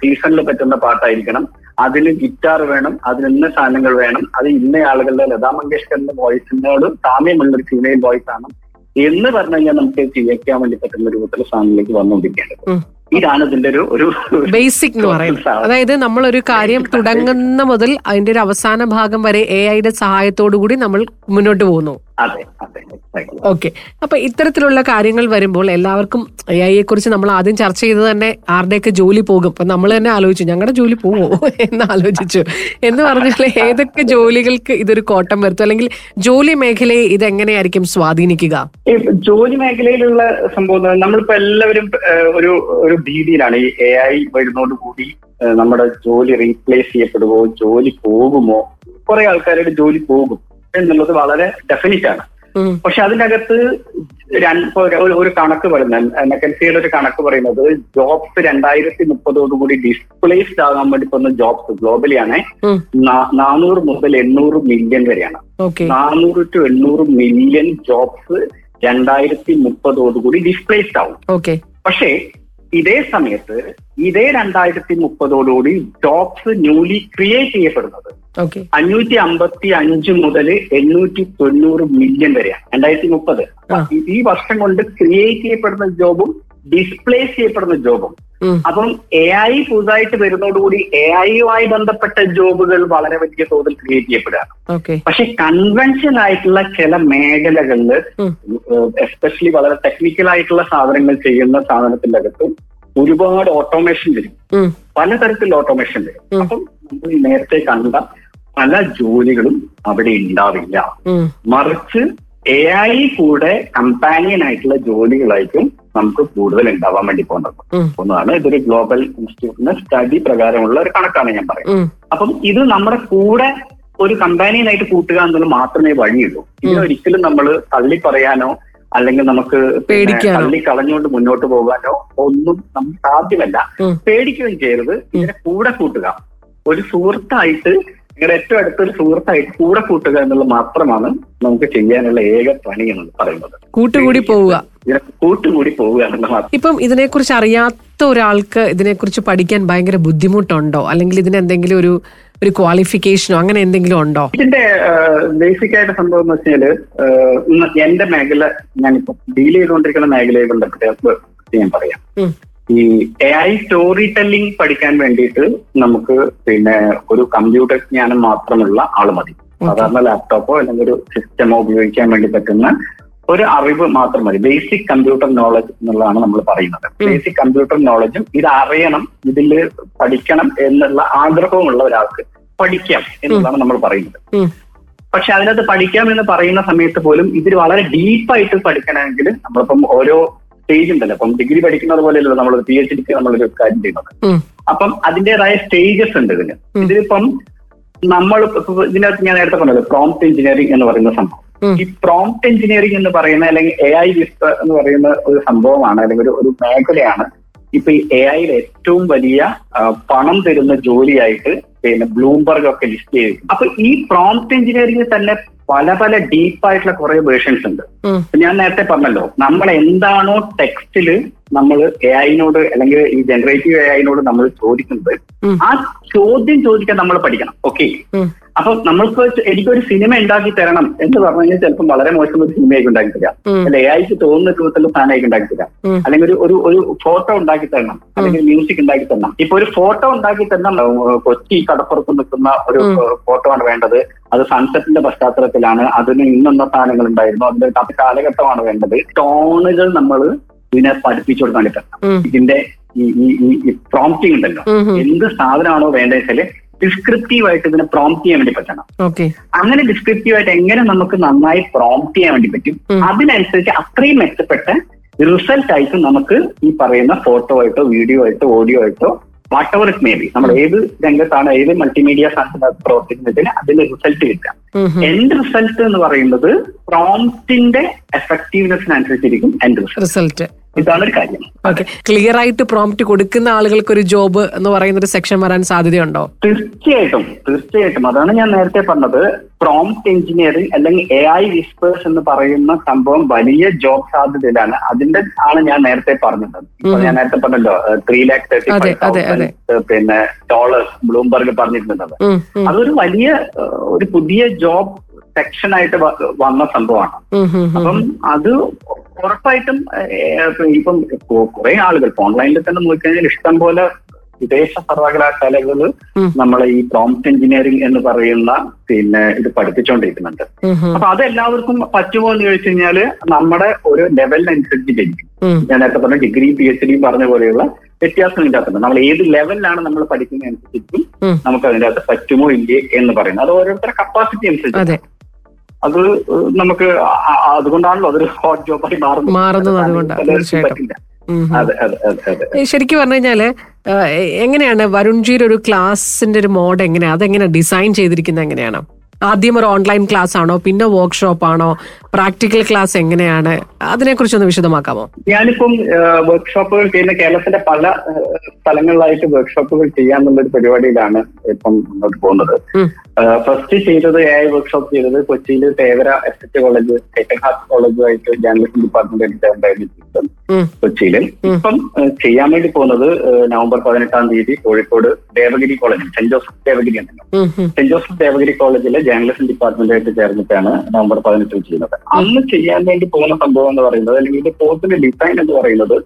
സീസണിൽ പറ്റുന്ന പാട്ടായിരിക്കണം. അതിന് ഗിറ്റാർ വേണം അതിന് ഇന്ന സാധനങ്ങൾ വേണം അത് ഇന്ന ആളുകളുടെ ലതാ മങ്കേഷ്കറിന്റെ വോയിസിനോട് സാമ്യമുള്ള ഒരു ഫീമെയിൽ വോയിസ് ആണ് എന്ന് പറഞ്ഞു കഴിഞ്ഞാൽ നമുക്ക് ചെയ്യിക്കാൻ വേണ്ടി പറ്റുന്ന രൂപത്തിൽ സാധനത്തിലേക്ക് വന്നുകൊണ്ടിരിക്കേണ്ടത്. ഇതാണ് ഇതിന്റെ ഒരു ഒരു ബേസിക് എന്ന് പറയുന്നത്. അതായത് നമ്മൾ ഒരു കാര്യം തുടങ്ങുന്ന മുതൽ അതിന്റെ ഒരു അവസാന ഭാഗം വരെ എ ഐയുടെ സഹായത്തോടു കൂടി നമ്മൾ മുന്നോട്ട് പോകുന്നു. അതെ അതെ. ഓക്കെ അപ്പൊ ഇത്തരത്തിലുള്ള കാര്യങ്ങൾ വരുമ്പോൾ എല്ലാവർക്കും എ ഐയെ കുറിച്ച് നമ്മൾ ആദ്യം ചർച്ച ചെയ്ത് തന്നെ ആരുടെയൊക്കെ ജോലി പോകും. അപ്പൊ നമ്മൾ തന്നെ ആലോചിച്ചു ഞങ്ങളുടെ ജോലി പോവോ? എന്ന് ആലോചിച്ചു. എന്ന് പറഞ്ഞാൽ ഏതൊക്കെ ജോലികൾക്ക് ഇതൊരു കോട്ടം വരുത്തും? അല്ലെങ്കിൽ ജോലി മേഖലയെ ഇതെങ്ങനെയായിരിക്കും സ്വാധീനിക്കുക? ജോലി മേഖലയിലുള്ള സംഭവം നമ്മളിപ്പോ എല്ലാവരും ഒരു ഒരു ഭീതിയിലാണ്. ഈ എ ഐ വരുന്നതോടുകൂടി നമ്മുടെ ജോലി റീപ്ലേസ് ചെയ്യപ്പെടുമോ ജോലി പോകുമോ? കുറെ ആൾക്കാരുടെ ജോലി പോകും. എന്നുള്ളത് വളരെ ഡെഫിനിറ്റ് ആണ്. പക്ഷെ അതിനകത്ത് അകത്ത് ഒരു കണക്ക് പറയുന്നത് മെക്കൻസിയുടെ ഒരു കണക്ക് പറയുന്നത് ജോബ്സ് രണ്ടായിരത്തി മുപ്പതോടുകൂടി ഡിസ്പ്ലേസ്ഡ് ആകാൻ വേണ്ടി പോകുന്ന ജോബ്സ് ഗ്ലോബലി ആണ് നാനൂറ് മുതൽ എണ്ണൂറ് മില്യൺ വരെയാണ്. നാനൂറ് ടു എണ്ണൂറ് മില്യൺ ജോബ്സ് രണ്ടായിരത്തി മുപ്പതോടുകൂടി ഡിസ്പ്ലേസ്ഡ് ആവും. ഓക്കെ. പക്ഷേ ഇതേ സമയത്ത് ഇതേ രണ്ടായിരത്തി മുപ്പതോടുകൂടി ജോബ്സ് ന്യൂലി ക്രിയേറ്റ് ചെയ്യപ്പെടുന്നത് അഞ്ഞൂറ്റി അമ്പത്തി അഞ്ച് മുതൽ എണ്ണൂറ്റി തൊണ്ണൂറ് മില്യൺ വരെയാണ്. രണ്ടായിരത്തി മുപ്പത് ഈ വർഷം കൊണ്ട് ക്രിയേറ്റ് ചെയ്യപ്പെടുന്ന ജോബും ഡിസ്പ്ലേസ് ചെയ്യപ്പെടുന്ന ജോബും. അപ്പം എ ഐ പുതുതായിട്ട് വരുന്നതോടുകൂടി എ ഐയുമായി ബന്ധപ്പെട്ട ജോബുകൾ വളരെ വലിയ തോതിൽ ക്രിയേറ്റ് ചെയ്യപ്പെടുകയാണ് പക്ഷെ കൺവെൻഷൻ ആയിട്ടുള്ള ചില മേഖലകളിൽ എസ്പെഷ്യലി വളരെ ടെക്നിക്കൽ ആയിട്ടുള്ള സാധനങ്ങൾ ചെയ്യുന്ന സാധനത്തിന്റെ അകത്ത് ഒരുപാട് ഓട്ടോമേഷൻ വരും. പലതരത്തിലുള്ള ഓട്ടോമേഷൻ വരും. അപ്പം നമ്മൾ നേരത്തെ കണ്ട പല ജോലികളും അവിടെ ഉണ്ടാവില്ല. മറിച്ച് എ ഐ കൂടെ കമ്പാനിയൻ ആയിട്ടുള്ള ജോലികളായിരിക്കും നമുക്ക് കൂടുതൽ ഉണ്ടാവാൻ വേണ്ടി പോകുന്നത്. ഒന്നാണ് ഇതൊരു ഗ്ലോബൽ ഇൻസ്റ്റിറ്റ്യൂട്ടിന്റെ സ്റ്റഡി പ്രകാരമുള്ള ഒരു കണക്കാണ് ഞാൻ പറയുന്നത്. അപ്പം ഇത് നമ്മുടെ കൂടെ ഒരു കമ്പാനിയനായിട്ട് കൂട്ടുക എന്നുള്ളത് മാത്രമേ വഴിയുള്ളൂ. ഇതിനൊരിക്കലും നമ്മൾ തള്ളി പറയാനോ അല്ലെങ്കിൽ നമുക്ക്? തള്ളി കളഞ്ഞുകൊണ്ട് മുന്നോട്ട് പോകാനോ ഒന്നും നമുക്ക് സാധ്യമല്ല. പേടിക്കുകയും ചെയ്യരുത്. ഇതിനെ കൂടെ കൂട്ടുക. ഒരു സുഹൃത്തായിട്ട് നിങ്ങളുടെ ഏറ്റവും അടുത്തൊരു സുഹൃത്തായിട്ട് കൂടെ കൂട്ടുക എന്നുള്ളത് മാത്രമാണ് നമുക്ക് ചെയ്യാനുള്ള ഏക പണി എന്ന് പറയുന്നത്. കൂട്ടുകൂടി പോവുക. കൂട്ടുകൂടി പോവുക എന്നുള്ളതാണ് ഇപ്പം ഇതിനെക്കുറിച്ച് അറിയാത്ത ഒരാൾക്ക് ഇതിനെക്കുറിച്ച് പഠിക്കാൻ ഭയങ്കര ബുദ്ധിമുട്ടുണ്ടോ? അല്ലെങ്കിൽ ഇതിന് എന്തെങ്കിലും ഒരു ഒരു ക്വാളിഫിക്കേഷനോ അങ്ങനെ എന്തെങ്കിലും ഉണ്ടോ? ഇതിന്റെ ബേസിക് ആയിട്ട് സംഭവം എന്ന് വെച്ചാൽ എന്റെ മേഖല ഞാനിപ്പോ ഡീൽ ചെയ്തുകൊണ്ടിരിക്കുന്ന മേഖലയെ ബന്ധപ്പെട്ട് ഞാൻ പറയാം. ഈ എ ഐ സ്റ്റോറി ടെല്ലിംഗ് പഠിക്കാൻ വേണ്ടിയിട്ട് നമുക്ക് പിന്നെ ഒരു കമ്പ്യൂട്ടർ ജ്ഞാനം മാത്രമുള്ള ആൾ മതി. സാധാരണ ലാപ്ടോപ്പോ അല്ലെങ്കിൽ ഒരു സിസ്റ്റമോ ഉപയോഗിക്കാൻ വേണ്ടി പറ്റുന്ന ഒരു അറിവ് മാത്രം മതി. ബേസിക് കമ്പ്യൂട്ടർ നോളജ് എന്നുള്ളതാണ് നമ്മൾ പറയുന്നത്. ബേസിക് കമ്പ്യൂട്ടർ നോളജും ഇത് അറിയണം ഇതിൽ പഠിക്കണം എന്നുള്ള ആഗ്രഹമുള്ള ഒരാൾക്ക് പഠിക്കാം എന്നുള്ളതാണ് നമ്മൾ പറയുന്നത്. പക്ഷെ അതിനകത്ത് പഠിക്കാം എന്ന് പറയുന്ന സമയത്ത് പോലും ഇതിൽ വളരെ ഡീപ്പായിട്ട് പഠിക്കണമെങ്കിൽ നമ്മളിപ്പം ഓരോ സ്റ്റേജ് ഉണ്ടല്ലോ. അപ്പം ഡിഗ്രി പഠിക്കുന്നത് പോലെയല്ലോ നമ്മൾ പി എച്ച് ഡിക്ക് നമ്മളൊരു കാര്യം ചെയ്യുന്നത്. അപ്പം അതിന്റേതായ സ്റ്റേജസ് ഉണ്ട് ഇതിന്. ഇതിലിപ്പം നമ്മൾ ഇതിനകത്ത് ഞാൻ നേരത്തെ പറഞ്ഞല്ലോ പ്രോംപ്റ്റ് എഞ്ചിനീയറിംഗ് എന്ന് പറയുന്ന സംഭവം. ഈ പ്രോംപ്റ്റ് എഞ്ചിനീയറിംഗ് എന്ന് പറയുന്ന അല്ലെങ്കിൽ എ ഐ വിസ്പ എന്ന് പറയുന്ന ഒരു സംഭവമാണ് അല്ലെങ്കിൽ ഒരു ഒരു മേഖലയാണ് ഇപ്പൊ ഈ എ ഐയിൽ ഏറ്റവും വലിയ പണം തരുന്ന ജോലിയായിട്ട് പിന്നെ ബ്ലൂംബർഗ് ഒക്കെ ലിസ്റ്റ് ചെയ്തു അപ്പൊ ഈ പ്രോംപ്റ്റ് എഞ്ചിനീയറിംഗിൽ തന്നെ പല പല ഡീപ്പായിട്ടുള്ള കുറെ വേർഷൻസ് ഉണ്ട്. ഞാൻ നേരത്തെ പറഞ്ഞല്ലോ നമ്മൾ എന്താണോ ടെക്സ്റ്റിൽ നമ്മൾ എ ഐനോട് അല്ലെങ്കിൽ ഈ ജനറേറ്റീവ് എ ഐനോട് നമ്മൾ ചോദിക്കുന്നത് ആ ചോദ്യം ചോദിക്കാൻ നമ്മൾ പഠിക്കണം. ഓക്കെ. അപ്പൊ നമ്മൾക്ക് എനിക്കൊരു സിനിമ ഉണ്ടാക്കി തരണം എന്ന് പറഞ്ഞു കഴിഞ്ഞാൽ ചിലപ്പോൾ വളരെ മോശം ഒരു സിനിമയൊക്കെ ഉണ്ടാക്കി തരാം. അല്ലെ എ ഐക്ക് തോന്നുന്ന രൂപത്തിലുള്ള സാധനമായി ഉണ്ടാക്കി തരാം. അല്ലെങ്കിൽ ഒരു ഒരു ഒരു ഫോട്ടോ ഉണ്ടാക്കി തരണം. അല്ലെങ്കിൽ മ്യൂസിക് ഉണ്ടാക്കി തരണം. ഇപ്പൊ ഒരു ഫോട്ടോ ഉണ്ടാക്കി തരണം കൊച്ചി കടപ്പുറത്ത് നിൽക്കുന്ന ഒരു ഫോട്ടോ ആണ് വേണ്ടത്. അത് സൺസെറ്റിന്റെ പശ്ചാത്തലത്തിലാണ് അതിന് ഇന്നെന്ന സാധനങ്ങൾ ഉണ്ടായിരുന്നു അതിന്റെ അത് കാലഘട്ടമാണ് വേണ്ടത്. ടോണുകൾ നമ്മൾ ഇതിനെ പഠിപ്പിച്ചു കൊടുക്കാൻ പറ്റണം ഇതിന്റെ ഈ പ്രോംപ്റ്റിംഗ് ഉണ്ടല്ലോ. എന്ത് സാധനമാണോ വേണ്ടത് വെച്ചാൽ ഡിസ്ക്രിപ്റ്റീവ് ആയിട്ട് ഇതിനെ പ്രോംപ്റ്റ് ചെയ്യാൻ വേണ്ടി പറ്റണം. അങ്ങനെ ഡിസ്ക്രിപ്റ്റീവ് ആയിട്ട് എങ്ങനെ നമുക്ക് നന്നായി പ്രോംപ്റ്റ് ചെയ്യാൻ വേണ്ടി പറ്റും? അതിനനുസരിച്ച് അത്രയും മെച്ചപ്പെട്ട റിസൾട്ട് ആയിട്ട് നമുക്ക് ഈ പറയുന്ന ഫോട്ടോ ആയിട്ടോ വീഡിയോ ആയിട്ടോ ഓഡിയോ ആയിട്ടോ whatever it may be നമ്മൾ ഏത് രംഗത്താണ് ഏത് മൾട്ടിമീഡിയ പ്രവർത്തിക്കുന്നതിന് അതിന്റെ റിസൾട്ട് കിട്ടുക. ഉം. എൻഡ് റിസൾട്ട് എന്ന് പറയുന്നത് പ്രോംപ്റ്റിന്റെ എഫക്റ്റീവ്നെസ്സിനനുസരിച്ചിരിക്കും എൻഡ് റിസൾട്ട് ഇതാണ് ഒരു കാര്യം. ഓക്കെ. ക്ലിയർ ആയിട്ട് പ്രോംപ്റ്റ് കൊടുക്കുന്ന ആളുകൾക്ക് ഒരു ജോബ് എന്ന് പറയുന്ന ഒരു സെക്ഷൻ വരാൻ സാധ്യതയുണ്ടോ? തീർച്ചയായിട്ടും തീർച്ചയായിട്ടും. അതാണ് ഞാൻ നേരത്തെ പറഞ്ഞത്. പ്രോംപ്റ്റ് എഞ്ചിനീയറിംഗ് അല്ലെങ്കിൽ എ ഐ വിസ്പേഴ്സ് എന്ന് പറയുന്ന സംഭവം വലിയ ജോബ് സാധ്യതയിലാണ്. അതിന്റെ ആണ് ഞാൻ നേരത്തെ പറഞ്ഞത്. ഇപ്പൊ ഞാൻ നേരത്തെ പറഞ്ഞല്ലോ ത്രീ ലാക്ക് തേർട്ടി ഫൈവ്. പിന്നെ ഡോളേഴ്സ് ബ്ലൂംബർഗ് പറഞ്ഞിട്ടുണ്ടത്. അതൊരു വലിയ ഒരു പുതിയ ജോബ് സെക്ഷൻ ആയിട്ട് വന്ന സംഭവമാണ്. അപ്പം അത് ഉറപ്പായിട്ടും ഇപ്പം കുറെ ആളുകൾ ഓൺലൈനിൽ തന്നെ നോക്കിക്കഴിഞ്ഞാൽ ഇഷ്ടം പോലെ വിദേശ സർവകലാശാലകൾ. നമ്മളെ ഈ പ്രോംപ്റ്റ് എഞ്ചിനീയറിംഗ് എന്ന് പറയുന്ന പിന്നെ ഇത് പഠിപ്പിച്ചുകൊണ്ടിരിക്കുന്നുണ്ട്. അപ്പൊ അത് എല്ലാവർക്കും പറ്റുമോ എന്ന് ചോദിച്ചു കഴിഞ്ഞാൽ നമ്മുടെ ഒരു ലെവലിനനുസരിച്ച് ജനിക്കും. ഞാൻ നേരത്തെ പറഞ്ഞ ഡിഗ്രി പി എച്ച് ഡി പറഞ്ഞ പോലെയുള്ള വ്യത്യാസം ഇതിന്റെ അകത്തുണ്ട് നമ്മൾ ഏത് ലെവലിലാണ് നമ്മൾ പഠിക്കുന്നതനുസരിച്ചും ഉം. നമുക്ക് അതിന്റെ അകത്ത് പറ്റുമോ ഇല്ലേ എന്ന് പറയുന്നത് അത് ഓരോരുത്തരുടെ കപ്പാസിറ്റി അനുസരിച്ച് അതെ നമുക്ക് അതുകൊണ്ടാണല്ലോ അതൊരു ഹോട്ട് ജോബായി മാറുന്നത്. മാറുന്നത് അതുകൊണ്ടാണ്, തീർച്ചയായിട്ടും. ശരിക്കും പറഞ്ഞു കഴിഞ്ഞാൽ എങ്ങനെയാണ് വരുൺജിയുടെ ഒരു ക്ലാസിന്റെ ഒരു മോഡ് എങ്ങനെയാണ് അതെങ്ങനെ ഡിസൈൻ ചെയ്തിരിക്കുന്നത് എങ്ങനെയാണ്? ആദ്യം ഒരു ഓൺലൈൻ ക്ലാസ് ആണോ? പിന്നെ വർക്ക്ഷോപ്പ് ആണോ? പ്രാക്ടിക്കൽ ക്ലാസ് എങ്ങനെയാണ്? അതിനെ കുറിച്ചൊന്ന് വിശദമാക്കാമോ? ഞാനിപ്പം വർക്ക്ഷോപ്പുകൾ ചെയ്യുന്ന കേരളത്തിന്റെ പല സ്ഥലങ്ങളിലായിട്ട് വർക്ക്ഷോപ്പുകൾ ചെയ്യാന്നുള്ള ഒരു പരിപാടിയിലാണ് ഇപ്പം മുന്നോട്ട് പോകുന്നത്. ഫസ്റ്റ് ചെയ്തത് എ ഐ വർക്ക്ഷോപ്പ് ചെയ്തത് കൊച്ചിയിൽ Thevara S H college heart heart കോളേജുമായിട്ട് journalism department. കൊച്ചിയിൽ. ഇപ്പം ചെയ്യാൻ വേണ്ടി പോകുന്നത് നവംബർ പതിനെട്ടാം തീയതി Kozhikode Devagiri college Saint Joseph Devagiri ഉണ്ടല്ലോ. സെന്റ് ജോസഫ് ദേവഗിരി കോളേജിലെ ജേർണലിസം ഡിപ്പാർട്ട്മെന്റായിട്ട് ചേർന്നിട്ടാണ് നവംബർ പതിനെട്ടിൽ ചെയ്യുന്നത്. അന്ന് ചെയ്യാൻ വേണ്ടി പോകുന്ന സംഭവം എന്ന് പറയുന്നത് അല്ലെങ്കിൽ ഇതിന്റെ കോഴ്സിന്റെ ഡിസൈൻ എന്ന് പറയുന്നത്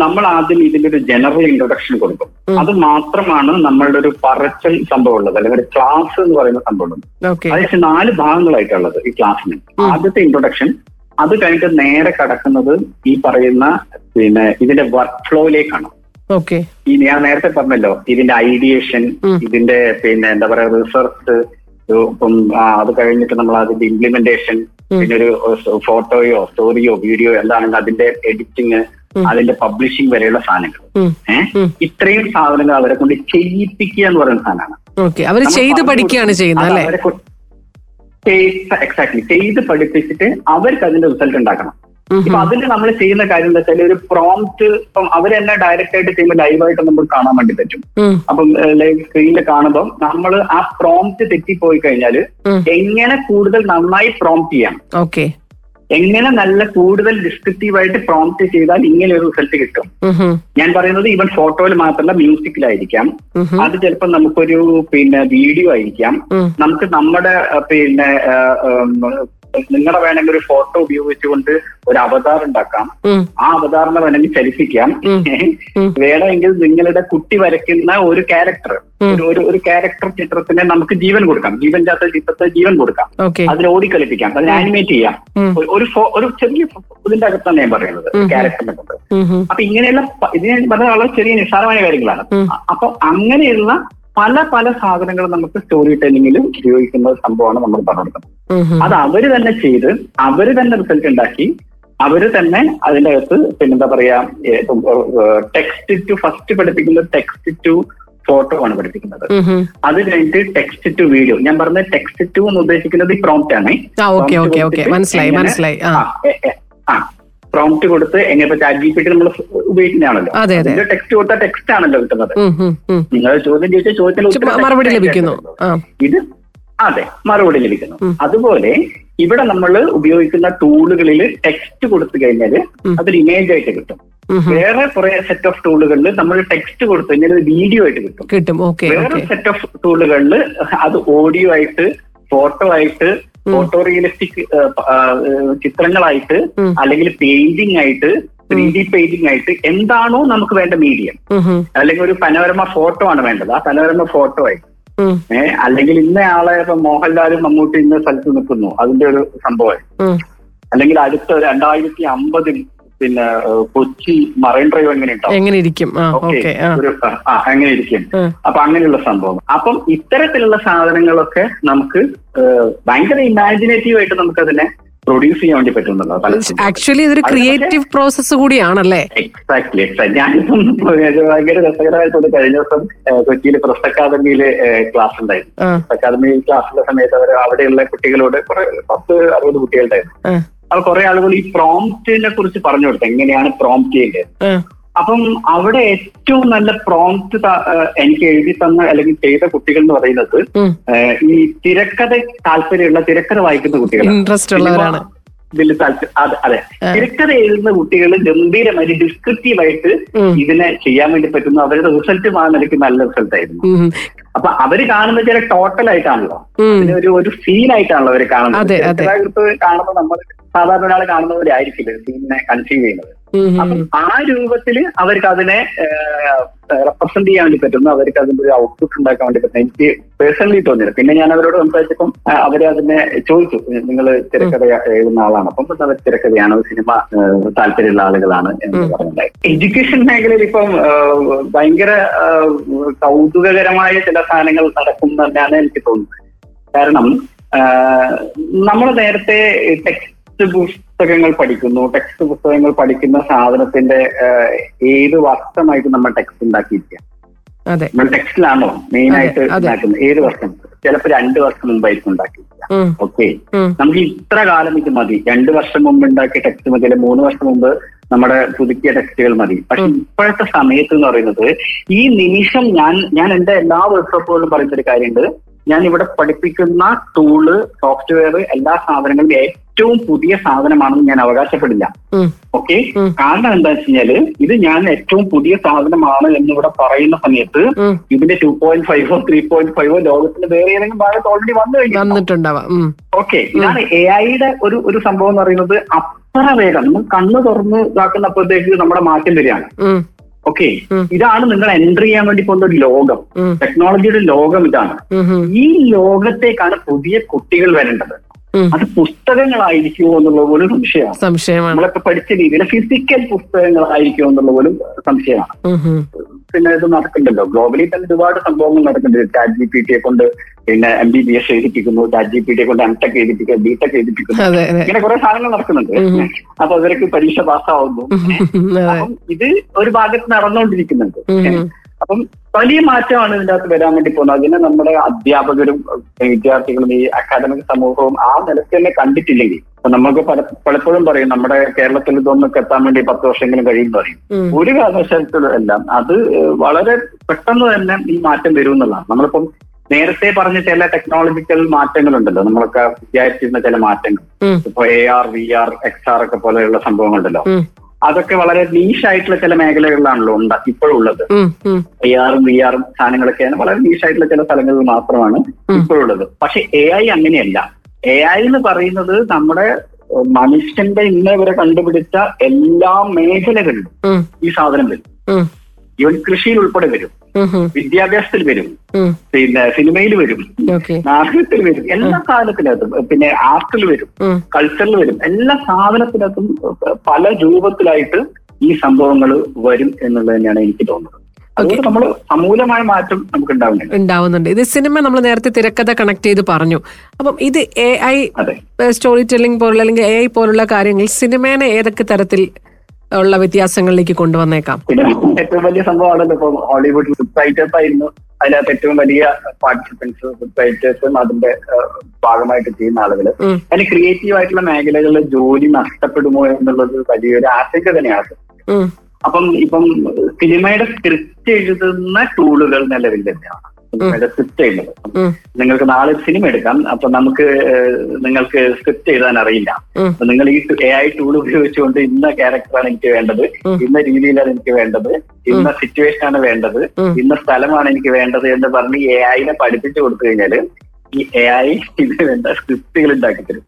നമ്മൾ ആദ്യം ഇതിന്റെ ഒരു ജനറൽ ഇൻട്രൊഡക്ഷൻ കൊടുക്കും. അത് മാത്രമാണ് നമ്മളുടെ ഒരു പറച്ചൽ സംഭവം ഉള്ളത് അല്ലെങ്കിൽ ഒരു ക്ലാസ് എന്ന് പറയുന്ന സംഭവം ഉള്ളത്. അതായത് നാല് ഭാഗങ്ങളായിട്ടുള്ളത് ഈ ക്ലാസ്സിന് ആദ്യത്തെ ഇൻട്രൊഡക്ഷൻ അത് കഴിഞ്ഞിട്ട് നേരെ കടക്കുന്നത് ഈ പറയുന്ന പിന്നെ ഇതിന്റെ വർക്ക് ഫ്ലോയിലേക്കാണ് ഓക്കെ. ഈ ഞാൻ നേരത്തെ പറഞ്ഞല്ലോ ഇതിന്റെ ഐഡിയേഷൻ ഇതിന്റെ പിന്നെ എന്താ പറയാ റിസർച്ച് ഇപ്പം അത് കഴിഞ്ഞിട്ട് നമ്മൾ അതിന്റെ ഇംപ്ലിമെന്റേഷൻ പിന്നെ ഒരു ഫോട്ടോയോ സ്റ്റോറിയോ വീഡിയോ എന്താണെങ്കിൽ അതിന്റെ എഡിറ്റിങ്. അതിന്റെ പബ്ലിഷിംഗ് വരെയുള്ള സാധനങ്ങൾ. ഏഹ് ഇത്രയും സാധനങ്ങൾ അവരെ കൊണ്ട് ചെയ്യിപ്പിക്കുക എന്ന് പറയുന്ന സാധനമാണ്. എക്സാക്ട് അവർ ചെയ്ത് പഠിക്കുകയാണ് ചെയ്യുന്നത് എക്സാക്ട്ലി ചെയ്ത് പഠിപ്പിച്ചിട്ട് അവർക്ക് അതിന്റെ റിസൾട്ട് ഉണ്ടാക്കണം. ഇപ്പൊ അതിൽ നമ്മൾ ചെയ്യുന്ന കാര്യം എന്താ വെച്ചാൽ ഒരു പ്രോംപ്റ്റ് ഇപ്പം അവരെന്നെ ഡയറക്റ്റ് ആയിട്ട് ചെയ്യുമ്പോൾ ലൈവായിട്ട് നമുക്ക് കാണാൻ വേണ്ടി പറ്റും. അപ്പം ലൈവ് സ്ക്രീനിൽ കാണുമ്പോൾ നമ്മൾ ആ പ്രോംപ്റ്റ് തെറ്റിപ്പോയി കഴിഞ്ഞാൽ എങ്ങനെ കൂടുതൽ നന്നായി പ്രോംപ്റ്റ് ചെയ്യാം? ഓക്കെ. എങ്ങനെ നല്ല കൂടുതൽ ഡിസ്ക്രിപ്റ്റീവായിട്ട് പ്രോംപ്റ്റ് ചെയ്താൽ ഇങ്ങനെ ഒരു റിസൾട്ട് കിട്ടും? ഞാൻ പറയുന്നത് ഈവൻ ഫോട്ടോയിൽ മാത്രമല്ല മ്യൂസിക്കിലായിരിക്കാം അത് ചിലപ്പോൾ നമുക്കൊരു പിന്നെ വീഡിയോ ആയിരിക്കാം. നമുക്ക് നമ്മുടെ പിന്നെ നിങ്ങളുടെ വേണമെങ്കിൽ ഒരു ഫോട്ടോ ഉപയോഗിച്ചുകൊണ്ട് ഒരു അവതാർ ഉണ്ടാക്കാം. ആ അവതാറിനെ വേണമെങ്കിൽ ചലിപ്പിക്കാം. വേണമെങ്കിൽ നിങ്ങളുടെ കുട്ടി വരയ്ക്കുന്ന ഒരു ക്യാരക്ടർ ഒരു ഒരു ക്യാരക്ടർ ചിത്രത്തിന് നമുക്ക് ജീവൻ കൊടുക്കാം. ജീവൻ ചാത്ത ചിത്രത്തെ ജീവൻ കൊടുക്കാം. അതിനെ അതിൽ ഓടിക്കളിപ്പിക്കാം അതിനെ ആനിമേറ്റ് ചെയ്യാം. ഒരു- ഒരു ചെറിയ ഇതിന്റെ അകത്താണ് ഞാൻ പറയുന്നത്. ക്യാരക്ടറിനെ കൊണ്ട് അപ്പൊ ഇങ്ങനെയുള്ള ഇതിനെ പറഞ്ഞ വളരെ ചെറിയ നിസ്സാരമായ കാര്യങ്ങളാണ്. അപ്പൊ അങ്ങനെയുള്ള പല പല സാധനങ്ങളും നമുക്ക് സ്റ്റോറി ടെല്ലിങ്ങിൽ ഉപയോഗിക്കുന്ന സംഭവമാണ് നമ്മൾ പറഞ്ഞത് അത് അവർ തന്നെ ചെയ്ത് അവർ തന്നെ റിസൾട്ട് ഉണ്ടാക്കി അവർ തന്നെ അതിന്റെ അകത്ത് പിന്നെന്താ പറയാ ടെക്സ്റ്റ് ടു ഫസ്റ്റ് പഠിപ്പിക്കുന്നത് ടെക്സ്റ്റ് ടു ഫോട്ടോ ആണ് പഠിപ്പിക്കുന്നത്. അത് കഴിഞ്ഞിട്ട് ടെക്സ്റ്റ് ടു വീഡിയോ ഞാൻ പറഞ്ഞ ടെക്സ്റ്റ് ടു എന്ന് ഉദ്ദേശിക്കുന്നത് ഈ പ്രോംപ്റ്റ് ആണ്. മനസ്സിലായി മനസ്സിലായി. ആ. പ്രോംപ്റ്റ് കൊടുത്ത് എങ്ങനെ ഇപ്പൊ ചാറ്റ് ജി പി ടി നമ്മൾ ഉപയോഗിക്കുന്നതാണല്ലോ. അതെ, അതെ. ടെക്സ്റ്റ് കൊടുത്താൽ ടെക്സ്റ്റ് ആണല്ലോ കിട്ടുന്നത്. നിങ്ങൾ ചോദ്യം ചോദിച്ചാൽ ചോദ്യത്തിന് മറുപടി ലഭിക്കുന്നു. ഇത് അതെ മറുപടി ലഭിക്കുന്നു. അതുപോലെ ഇവിടെ നമ്മൾ ഉപയോഗിക്കുന്ന ടൂളുകളിൽ ടെക്സ്റ്റ് കൊടുത്തു കഴിഞ്ഞാൽ. അതൊരു ഇമേജ് ആയിട്ട് കിട്ടും. വേറെ കുറെ സെറ്റ് ഓഫ് ടൂളുകളിൽ നമ്മൾ ടെക്സ്റ്റ് കൊടുത്തു കഴിഞ്ഞാൽ അത് വീഡിയോ ആയിട്ട് കിട്ടും. വേറെ സെറ്റ് ഓഫ് ടൂളുകളിൽ അത് ഓഡിയോ ആയിട്ട് ഫോട്ടോ ആയിട്ട് ഫോട്ടോ റിയലിസ്റ്റിക് ചിത്രങ്ങളായിട്ട് അല്ലെങ്കിൽ പെയിന്റിംഗ് ആയിട്ട് ത്രീ ഡി പെയിന്റിംഗ് ആയിട്ട് എന്താണോ നമുക്ക് വേണ്ട മീഡിയം അല്ലെങ്കിൽ ഒരു പനോരമ ഫോട്ടോ ആണ് വേണ്ടത്. ആ പനോരമ ഫോട്ടോ ആയിട്ട് ഏഹ് അല്ലെങ്കിൽ ഇന്ന ആളെ ഇപ്പൊ മോഹൻലാലും മമ്മൂട്ടി ഇന്ന സ്ഥലത്ത് നിൽക്കുന്നു. അതിന്റെ ഒരു സംഭവം. അല്ലെങ്കിൽ അടുത്ത രണ്ടായിരത്തി അമ്പതിൽ പിന്നെ കൊച്ചി മറൈൻ ഡ്രൈവ് എങ്ങനെ ഉണ്ടാവും എങ്ങനെ ഇരിക്കും ഓക്കെ ആ. ഒരു ആ അങ്ങനെ ഇരിക്കും. അപ്പൊ അങ്ങനെയുള്ള സംഭവം. അപ്പം ഇത്തരത്തിലുള്ള സാധനങ്ങളൊക്കെ നമുക്ക് ഭയങ്കര ഇമാജിനേറ്റീവ് ആയിട്ട് നമുക്ക് അതിനെ പ്രൊഡ്യൂസ് ചെയ്യാൻ വേണ്ടി പറ്റുന്നുണ്ടോ? ആക്ച്വലി ഇതൊരു ക്രിയേറ്റീവ് പ്രോസസ്സ് കൂടിയാണല്ലേ? എക്സാക്ട്ലി എക്സാക്ട് ഞാനിപ്പം ഭയങ്കര രസകരമായിട്ടുണ്ട് കഴിഞ്ഞ ദിവസം കൊച്ചിയിൽ പ്രസ് അക്കാദമിയിൽ ക്ലാസ് ഉണ്ടായിരുന്നു. പ്രസ് അക്കാദമി ക്ലാസ്സിന്റെ സമയത്ത് അവർ അവിടെയുള്ള കുട്ടികളോട് കുറെ പത്ത് അറുപത് കുട്ടികളുണ്ടായിരുന്നു. അപ്പൊ കുറെ ആളുകൾ ഈ പ്രോംപ്റ്റിനെ കുറിച്ച് പറഞ്ഞു കൊടുത്തു എങ്ങനെയാണ് പ്രോംപ്റ്റ് ചെയ്യേണ്ടത്? അപ്പം അവിടെ ഏറ്റവും നല്ല പ്രോംപ്റ്റ് എനിക്ക് എഴുതി തന്ന അല്ലെങ്കിൽ ചെയ്ത കുട്ടികൾ എന്ന് പറയുന്നത് ഈ തിരക്കഥ താല്പര്യമുള്ള തിരക്കഥ വായിക്കുന്ന കുട്ടികളാണ്. താല്പര്യം അതെ അതെ. തിരക്കഥ എഴുതുന്ന കുട്ടികൾ ഗംഭീരമായി ഡിസ്ക്രിപ്റ്റീവ് ആയിട്ട് ഇതിനെ ചെയ്യാൻ വേണ്ടി പറ്റുന്നു അവരുടെ റിസൾട്ട് ആ നിലയ്ക്ക് നല്ല റിസൾട്ട് ആയിരുന്നു. അപ്പൊ അവർ കാണുന്ന ചില ടോട്ടൽ ആയിട്ടാണല്ലോ. ഒരു ഒരു സീനായിട്ടാണല്ലോ അവർ കാണുന്നത്. അതെ, അതെ. കാണുമ്പോൾ നമ്മൾ സാധാരണ ഒരാൾ കാണുന്ന പോലെ ആയിരിക്കില്ല സീനിനെ കൺസീവ് ചെയ്യുന്നത്. അപ്പം ആ രൂപത്തിൽ അവർക്ക് അതിനെ റെപ്രസെന്റ് ചെയ്യാൻ വേണ്ടി പറ്റുന്നു. അവർക്ക് അതിന്റെ ഒരു ഔട്ട്പുട്ട് ഉണ്ടാക്കാൻ വേണ്ടി പറ്റുന്നു. എനിക്ക് പേഴ്സണലി തോന്നിയത് പിന്നെ ഞാൻ അവരോട് സംസാരിച്ചപ്പം അവർ അതിനെ ചോദിച്ചു നിങ്ങൾ തിരക്കഥ എഴുതുന്ന ആളാണ്. അപ്പം അവർ തിരക്കഥയാണ്? സിനിമ താല്പര്യമുള്ള ആളുകളാണ്? എന്ന് പറയുന്നത് എഡ്യൂക്കേഷൻ മേഖലയിൽ ഇപ്പം ഭയങ്കര കൗതുകകരമായ ചില സാധനങ്ങൾ നടക്കുന്നു എന്ന് തന്നെയാണ് എനിക്ക് തോന്നുന്നത്. കാരണം നമ്മൾ നേരത്തെ ടെക്സ്റ്റ് പുസ്തകങ്ങൾ പഠിക്കുന്നു. ടെക്സ്റ്റ് പുസ്തകങ്ങൾ പഠിക്കുന്ന സാധനത്തിന്റെ ഏത് വർഷമായിട്ട് നമ്മൾ ടെക്സ്റ്റ് ഉണ്ടാക്കിയിരിക്കുക? നമ്മൾ ടെക്സ്റ്റിലാണോ മെയിൻ ആയിട്ട്. ഉണ്ടാക്കുന്നത്? ഏത് വർഷം? ചിലപ്പോൾ രണ്ട് വർഷം മുമ്പായിരിക്കും ഉണ്ടാക്കിയിരിക്കുക. ഓക്കെ. നമുക്ക് ഇത്ര കാലം ഇത് മതി. രണ്ട് വർഷം മുമ്പ് ഉണ്ടാക്കിയ ടെക്സ്റ്റ് മതി അല്ലെങ്കിൽ മൂന്ന് വർഷം മുമ്പ് നമ്മുടെ പുതുക്കിയ ടെക്സ്റ്റുകൾ മതി. പക്ഷെ ഇപ്പോഴത്തെ സമയത്ത് എന്ന് പറയുന്നത് ഈ നിമിഷം ഞാൻ ഞാൻ എന്റെ എല്ലാ വർക്ക്ഷോപ്പുകളിലും പറയുന്ന ഒരു കാര്യമുണ്ട്. ഞാൻ ഇവിടെ പഠിപ്പിക്കുന്ന ടൂൾ സോഫ്റ്റ്വെയർ എല്ലാ സാധനങ്ങളും ഏറ്റവും പുതിയ സാധനമാണെന്ന് ഞാൻ അവകാശപ്പെടില്ല. ഓക്കെ. കാരണം എന്താ വെച്ച് കഴിഞ്ഞാൽ ഇത് ഞാൻ ഏറ്റവും പുതിയ സാധനമാണ് എന്നിവിടെ പറയുന്ന സമയത്ത്. ഇതിന്റെ ടു പോയിന്റ് ഫൈവോ ത്രീ പോയിന്റ് ഫൈവോ ലോകത്തിന്റെ വേറെ ഏതെങ്കിലും ഭാഗത്ത് ഓൾറെഡി വന്നു കഴിഞ്ഞു വന്നിട്ടുണ്ടാവാം ഉം. ഓക്കെ ഇതാണ് എ ഐയുടെ ഒരു ഒരു സംഭവം എന്ന് പറയുന്നത് അത്ര വേഗം നമ്മൾ കണ്ണ് തുറന്ന് ഇതാക്കുന്നപ്പോഴത്തേക്ക് നമ്മുടെ മാറ്റം വരികയാണ്. ഓക്കെ ഇതാണ് നിങ്ങൾ എൻട്രി ചെയ്യാൻ വേണ്ടി പോകുന്ന ഒരു ലോകം ടെക്നോളജിയുടെ ലോകം ഇതാണ്. ഈ ലോകത്തേക്കാണ് പുതിയ കുട്ടികൾ വരേണ്ടത്. അത് പുസ്തകങ്ങളായിരിക്കുമോ എന്നുള്ള പോലും സംശയമാണ്. സംശയമാണ്. നമ്മളൊക്കെ പഠിച്ച രീതിയിൽ ഫിസിക്കൽ പുസ്തകങ്ങളായിരിക്കുമോ എന്നുള്ള പോലും സംശയമാണ്. പിന്നെ ഇത് നടക്കുന്നുണ്ടല്ലോ ഗ്ലോബലി തന്നെ ഒരുപാട് സംഭവങ്ങൾ നടക്കുന്നുണ്ട്. ചാറ്റ് ജി പി ടിയെ കൊണ്ട് പിന്നെ എം ബി ബി എസ് എഴുതിപ്പിക്കുന്നു. ചാറ്റ് ജി പി ടിയെ കൊണ്ട് എംടെക് എഴുതിപ്പിക്കുന്നു ബി ടെക് എഴുതിപ്പിക്കുന്നു. ഇങ്ങനെ കുറെ സാധനങ്ങൾ നടക്കുന്നുണ്ട്. അപ്പൊ അവർക്ക് പരീക്ഷ പാസ്സാവുന്നു. അപ്പം ഇത് ഒരു ഭാഗത്ത് നടന്നുകൊണ്ടിരിക്കുന്നുണ്ട്. അപ്പം വലിയ മാറ്റമാണ് ഇതിന്റെ അകത്ത് വരാൻ വേണ്ടി പോകുന്നത്. അതിനെ നമ്മുടെ അധ്യാപകരും വിദ്യാർത്ഥികളും ഈ അക്കാദമിക് സമൂഹവും ആ നിലയ്ക്ക് തന്നെ കണ്ടിട്ടില്ലെങ്കിൽ നമുക്ക് പല പലപ്പോഴും പറയും നമ്മുടെ കേരളത്തിൽ ഇതൊന്നൊക്കെ എത്താൻ വേണ്ടി പത്ത് വർഷമെങ്കിലും കഴിയും പറയും. ഒരു കാരണവശാലും എല്ലാം അത് വളരെ പെട്ടെന്ന് തന്നെ ഈ മാറ്റം വരും എന്നുള്ളതാണ്. നമ്മളിപ്പം നേരത്തെ പറഞ്ഞ ചില ടെക്നോളജിക്കൽ മാറ്റങ്ങളുണ്ടല്ലോ. നമ്മളൊക്കെ വിചാരിച്ചിരുന്ന ചില മാറ്റങ്ങൾ. ഇപ്പൊ A R V R X R ഒക്കെ പോലെയുള്ള സംഭവങ്ങളുണ്ടല്ലോ. അതൊക്കെ വളരെ നീഷായിട്ടുള്ള ചില മേഖലകളിലാണല്ലോ ഉണ്ട് ഇപ്പോഴുള്ളത്. എ ആറും വി ആറും സാധനങ്ങളൊക്കെയാണ് വളരെ നീഷായിട്ടുള്ള ചില സ്ഥലങ്ങളിൽ മാത്രമാണ് ഇപ്പോഴുള്ളത്. പക്ഷെ എ ഐ അങ്ങനെയല്ല. എ ഐ എന്ന് പറയുന്നത് നമ്മുടെ മനുഷ്യന്റെ ഇന്നേ വരെ കണ്ടുപിടിച്ച എല്ലാ മേഖലകളിലും ഈ സാധനം വരും. ഉം, ഈവൻ കൃഷിയിൽ ഉൾപ്പെടെ വരും. വിദ്യാഭ്യാസത്തിൽ വരും. പിന്നെ സിനിമയിൽ വരും. നാടകത്തിൽ വരും. എല്ലാ സാധനത്തിനകത്തും പിന്നെ ആർട്ടിൽ വരും കൾച്ചറിൽ വരും എല്ലാ സാധനത്തിനകത്തും പല രൂപത്തിലായിട്ട് ഈ സംഭവങ്ങൾ വരും എന്നുള്ളത് തന്നെയാണ് എനിക്ക് തോന്നുന്നത്. സമൂലമായ മാറ്റം നമുക്ക് ഉണ്ടാവുന്നുണ്ട് ഉണ്ടാവുന്നുണ്ട്. ഇത് സിനിമ നമ്മൾ നേരത്തെ തിരക്കഥ കണക്ട് ചെയ്ത് പറഞ്ഞു. അപ്പം ഇത് എ ഐ സ്റ്റോറി ടെല്ലിംഗ് പോലുള്ള അല്ലെങ്കിൽ എ ഐ പോലുള്ള കാര്യങ്ങൾ സിനിമേനെ ഏതൊക്കെ തരത്തിൽ ഉള്ള വ്യത്യാസങ്ങളിലേക്ക് കൊണ്ടുവന്നേക്കാം. പിന്നെ ഏറ്റവും വലിയ സംഭവമാണല്ലോ ഇപ്പൊ ഹോളിവുഡ് സ്ക്രിപ്റ്റ് റൈറ്റേഴ്സ് ആയിരുന്നു അതിനകത്ത് ഏറ്റവും വലിയ പാർട്ടിസിപ്പൻസ് സ്ക്രിപ്റ്റ് റൈറ്റേഴ്സും അതിന്റെ ഭാഗമായിട്ട് ചെയ്യുന്ന ആളുകൾ അതിന് ക്രിയേറ്റീവ് ആയിട്ടുള്ള മേഖലകളിൽ ജോലി നഷ്ടപ്പെടുമോ എന്നുള്ളത് വലിയൊരു ആശങ്ക തന്നെയാണ്. അപ്പം ഇപ്പം സിനിമയുടെ സ്ക്രിപ്റ്റ് എഴുതുന്ന ടൂളുകൾ നിലവിൽ തന്നെയാണ്. സിനിമയുടെ സ്ക്രിപ്റ്റ് ചെയ്യുന്നത്. നിങ്ങൾക്ക് നാളെ സിനിമ എടുക്കാം. അപ്പൊ നമുക്ക് നിങ്ങൾക്ക് സ്ക്രിപ്റ്റ് എഴുതാൻ അറിയില്ല. അപ്പൊ നിങ്ങൾ ഈ എ ഐ ടൂൾ ഉപയോഗിച്ചുകൊണ്ട് ഇന്ന ക്യാരക്ടറാണ് എനിക്ക് വേണ്ടത് ഇന്ന രീതിയിലാണ് എനിക്ക് വേണ്ടത് ഇന്ന സിറ്റുവേഷൻ ആണ് വേണ്ടത് ഇന്ന സ്ഥലമാണ് എനിക്ക് വേണ്ടത് എന്ന് പറഞ്ഞ് എ ഐനെ പഠിപ്പിച്ചു കൊടുത്തു കഴിഞ്ഞാൽ ഈ എ ഐ ഇതിന് വേണ്ട സ്ക്രിപ്റ്റുകൾ ഉണ്ടാക്കി തരും.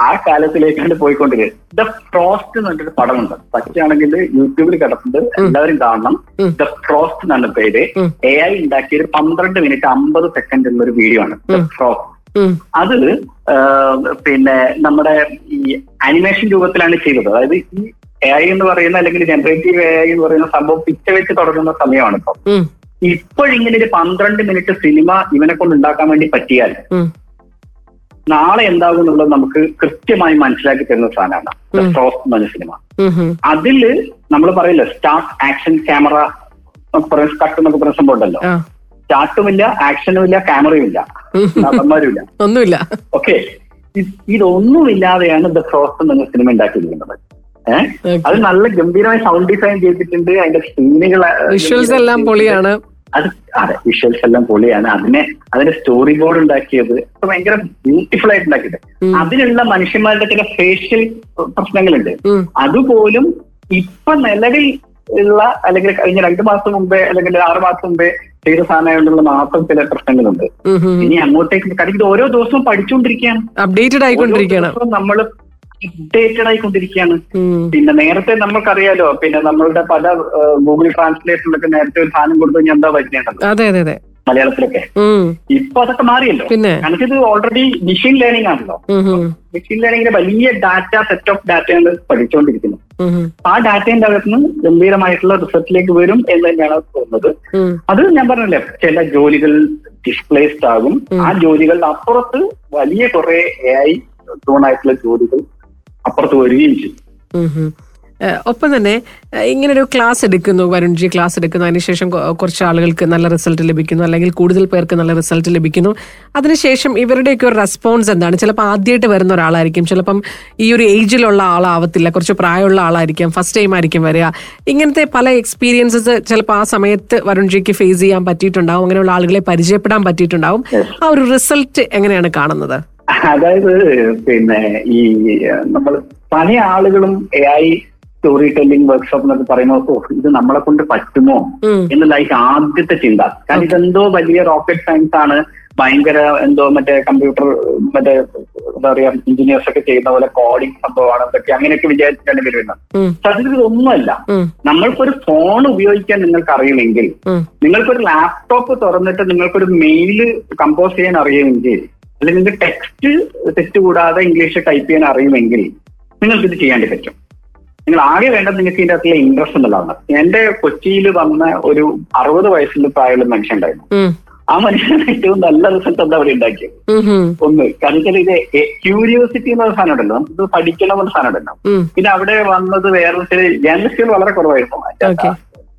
ആ കാലത്തിലേക്കാണ് പോയിക്കൊണ്ടിരിക്കുന്നത് ദ ഫ്രോസ്റ്റ് എന്ന് പറഞ്ഞൊരു പടമുണ്ട്. പറ്റുകയാണെങ്കിൽ യൂട്യൂബിൽ കിടക്കുന്നത് എല്ലാവരും കാണണം. ദ ഫ്രോസ്റ്റ് എന്നാണ് പേര്. എ ഐ ഉണ്ടാക്കിയ ഒരു പന്ത്രണ്ട് മിനിറ്റ് അമ്പത് സെക്കൻഡ് എന്നൊരു വീഡിയോ ആണ്. The Frost. അത് പിന്നെ നമ്മുടെ ഈ അനിമേഷൻ രൂപത്തിലാണ് ചെയ്തത്. അതായത് ഈ എ ഐ എന്ന് പറയുന്ന അല്ലെങ്കിൽ ജനറേറ്റീവ് എ ഐ എന്ന് പറയുന്ന സംഭവം പിച്ച വെച്ച് തുടങ്ങുന്ന സമയമാണ് ഇപ്പോൾ ഉം, ഇപ്പോഴിങ്ങനെ ഒരു പന്ത്രണ്ട് മിനിറ്റ് സിനിമ ഇവനെ കൊണ്ട് ഉണ്ടാക്കാൻ വേണ്ടി പറ്റിയാൽ നാളെ എന്താകും എന്നുള്ളത് നമുക്ക് കൃത്യമായി മനസ്സിലാക്കി തരുന്ന സാധനമാണ്. ദ ഫ്രോസ്റ്റ് എന്ന് പറഞ്ഞ സിനിമ. അതിൽ നമ്മൾ പറയില്ല സ്റ്റാർട്ട് ആക്ഷൻ ക്യാമറ കട്ട് എന്നൊക്കെ പറയുന്ന സംഭവം ഉണ്ടല്ലോ. സ്റ്റാർട്ടുമില്ല ആക്ഷനും ഇല്ല ക്യാമറയും ഇല്ല നടന്മാരുമില്ല. ഒന്നുമില്ല. ഓക്കെ ഇതൊന്നുമില്ലാതെയാണ് ദ ഫ്രോസ്റ്റ് എന്ന സിനിമ ഉണ്ടാക്കിയിരിക്കുന്നത്. ഏഹ് അത് നല്ല ഗംഭീരമായി സൗണ്ട് ഡിസൈൻ ചെയ്തിട്ടുണ്ട്. അതിന്റെ സീനുകൾ വിഷ്വൽസ് എല്ലാം പൊളിയാണ്. അത് അതെ വിഷ്വൽസ് എല്ലാം പൊളിയാണ്. അതിനെ അതിന്റെ സ്റ്റോറി ബോർഡ് ഉണ്ടാക്കിയത് ഭയങ്കര ബ്യൂട്ടിഫുൾ ആയിട്ട് ഉണ്ടാക്കിയത്. ഉം. അതിനുള്ള മനുഷ്യന്മാരുടെ ചില ഫേഷ്യൽ പ്രശ്നങ്ങളുണ്ട്. അതുപോലും ഇപ്പൊ നിലവിൽ ഉള്ള അല്ലെങ്കിൽ കഴിഞ്ഞ രണ്ടു മാസം മുമ്പേ അല്ലെങ്കിൽ ആറ് മാസം മുമ്പേ ചെയ്ത സാധനങ്ങളിലുള്ള മാത്രം ചില പ്രശ്നങ്ങളുണ്ട്. ഇനി അങ്ങോട്ടേക്ക് കാരണം ഇത് ഓരോ ദിവസവും പഠിച്ചുകൊണ്ടിരിക്കുകയാണ് അപ്ഡേറ്റഡ് ആയിക്കൊണ്ടിരിക്കുകയാണ്. നമ്മൾ അപ്ഡേറ്റഡ് ആയിക്കൊണ്ടിരിക്കുകയാണ് പിന്നെ നേരത്തെ നമുക്കറിയാലോ പിന്നെ നമ്മളുടെ പല ഗൂഗിൾ ട്രാൻസ്ലേഷനിലൊക്കെ നേരത്തെ ഒരു സാധനം കൊടുത്തു കഴിഞ്ഞാൽ എന്താ അതെ മലയാളത്തിലൊക്കെ. ഇപ്പൊ അതൊക്കെ മാറിയല്ലോ. കാരണം ഇത് ഓൾറെഡി മെഷീൻ ലേണിംഗ് ആണല്ലോ. മെഷീൻ ലേണിംഗിന്റെ വലിയ ഡാറ്റ സെറ്റ് ഓഫ് ഡാറ്റയാണ് പഠിച്ചുകൊണ്ടിരിക്കുന്നത് ആ ഡാറ്റയുടെ അകത്തുനിന്ന് ഗംഭീരമായിട്ടുള്ള റിസർച്ചിലേക്ക് വരും എന്ന് തന്നെയാണ് തോന്നുന്നത്. അത് ഞാൻ പറഞ്ഞല്ലേ ചില ജോലികൾ ഡിസ്പ്ലേസ്ഡ് ആകും. ആ ജോലികളുടെ അപ്പുറത്ത് വലിയ കുറെ എ ഐ ആയിട്ടുള്ള ജോലികൾ അപ്പുറത്ത് വരികയും ചെയ്യും. ഒപ്പം തന്നെ ഇങ്ങനെ ഒരു ക്ലാസ് എടുക്കുന്നു വരുൺജി ക്ലാസ് എടുക്കുന്നു. അതിനുശേഷം കുറച്ച് ആളുകൾക്ക് നല്ല റിസൾട്ട് ലഭിക്കുന്നു. അല്ലെങ്കിൽ കൂടുതൽ പേർക്ക് നല്ല റിസൾട്ട് ലഭിക്കുന്നു. അതിനുശേഷം ഇവരുടെയൊക്കെ ഒരു റെസ്പോൺസ് എന്താണ്? ചിലപ്പോൾ ആദ്യമായിട്ട് വരുന്ന ഒരാളായിരിക്കും. ചിലപ്പം ഈ ഒരു ഏജിലുള്ള ആളാവത്തില്ല. കുറച്ച് പ്രായമുള്ള ആളായിരിക്കും. ഫസ്റ്റ് ടൈം ആയിരിക്കും വരിക. ഇങ്ങനത്തെ പല എക്സ്പീരിയൻസസ് ചിലപ്പോൾ ആ സമയത്ത് വരുൺജിക്ക് ഫേസ് ചെയ്യാൻ പറ്റിയിട്ടുണ്ടാവും. അങ്ങനെയുള്ള ആളുകളെ പരിചയപ്പെടാൻ പറ്റിയിട്ടുണ്ടാവും. ആ ഒരു റിസൾട്ട് എങ്ങനെയാണ് കാണുന്നത്? അതായത് പിന്നെ ഈ നമ്മൾ പല ആളുകളും A I story telling workshop എന്നൊക്കെ പറയുമ്പോൾ ഓ ഇത് നമ്മളെ കൊണ്ട് പറ്റുമോ എന്നുള്ളതായിരിക്കും ആദ്യത്തെ ചിന്ത. കാരണം ഇതെന്തോ വലിയ റോക്കറ്റ് സയൻസ് ആണ്. ഭയങ്കര എന്തോ മറ്റേ കമ്പ്യൂട്ടർ മറ്റേ എന്താ പറയാ എഞ്ചിനീയേഴ്സ് ഒക്കെ ചെയ്യുന്ന പോലെ കോഡിംഗ് സംഭവമാണ് എന്തൊക്കെ അങ്ങനെയൊക്കെ വിചാരിച്ചിട്ടാണ് വരുന്നത്. സത്യത്തിൽ ഇതൊന്നുമല്ല. നമ്മൾക്ക് നമ്മൾക്കൊരു ഫോൺ ഉപയോഗിക്കാൻ നിങ്ങൾക്ക് അറിയുമെങ്കിൽ നിങ്ങൾക്കൊരു ലാപ്ടോപ്പ് തുറന്നിട്ട് നിങ്ങൾക്കൊരു മെയിൽ കമ്പോസ് ചെയ്യാൻ അറിയുമെങ്കിൽ അല്ലെങ്കിൽ നിങ്ങൾക്ക് ടെക്സ്റ്റ് തെറ്റ് കൂടാതെ ഇംഗ്ലീഷ് ടൈപ്പ് ചെയ്യാൻ അറിയുമെങ്കിൽ നിങ്ങൾക്ക് ഇത് ചെയ്യാൻ പറ്റും. നിങ്ങൾ ആകെ വേണ്ടത് നിങ്ങൾക്ക് ഇതിന്റെ അകത്തുള്ള ഇൻട്രസ്റ്റ് എന്നുള്ളതാണ്. എന്റെ കൊച്ചിയിൽ വന്ന ഒരു അറുപത് വയസ്സിൽ പ്രായമുള്ള മനുഷ്യൻ ഉണ്ടായിരുന്നു. ആ മനുഷ്യന് ഏറ്റവും നല്ല റിസൾട്ട് എന്താ അവിടെ ഉണ്ടാക്കിയത്? ഒന്ന് കാരണം ഇത് ക്യൂരിയോസിറ്റി എന്ന സാധനം ഉണ്ടല്ലോ. നമുക്ക് പഠിക്കണം എന്ന സാധനം ഉണ്ടല്ലോ. പിന്നെ അവിടെ വന്നത് വേറെ ചില ജേർണലിസ്റ്റുകൾ വളരെ കുറവായിരുന്നു.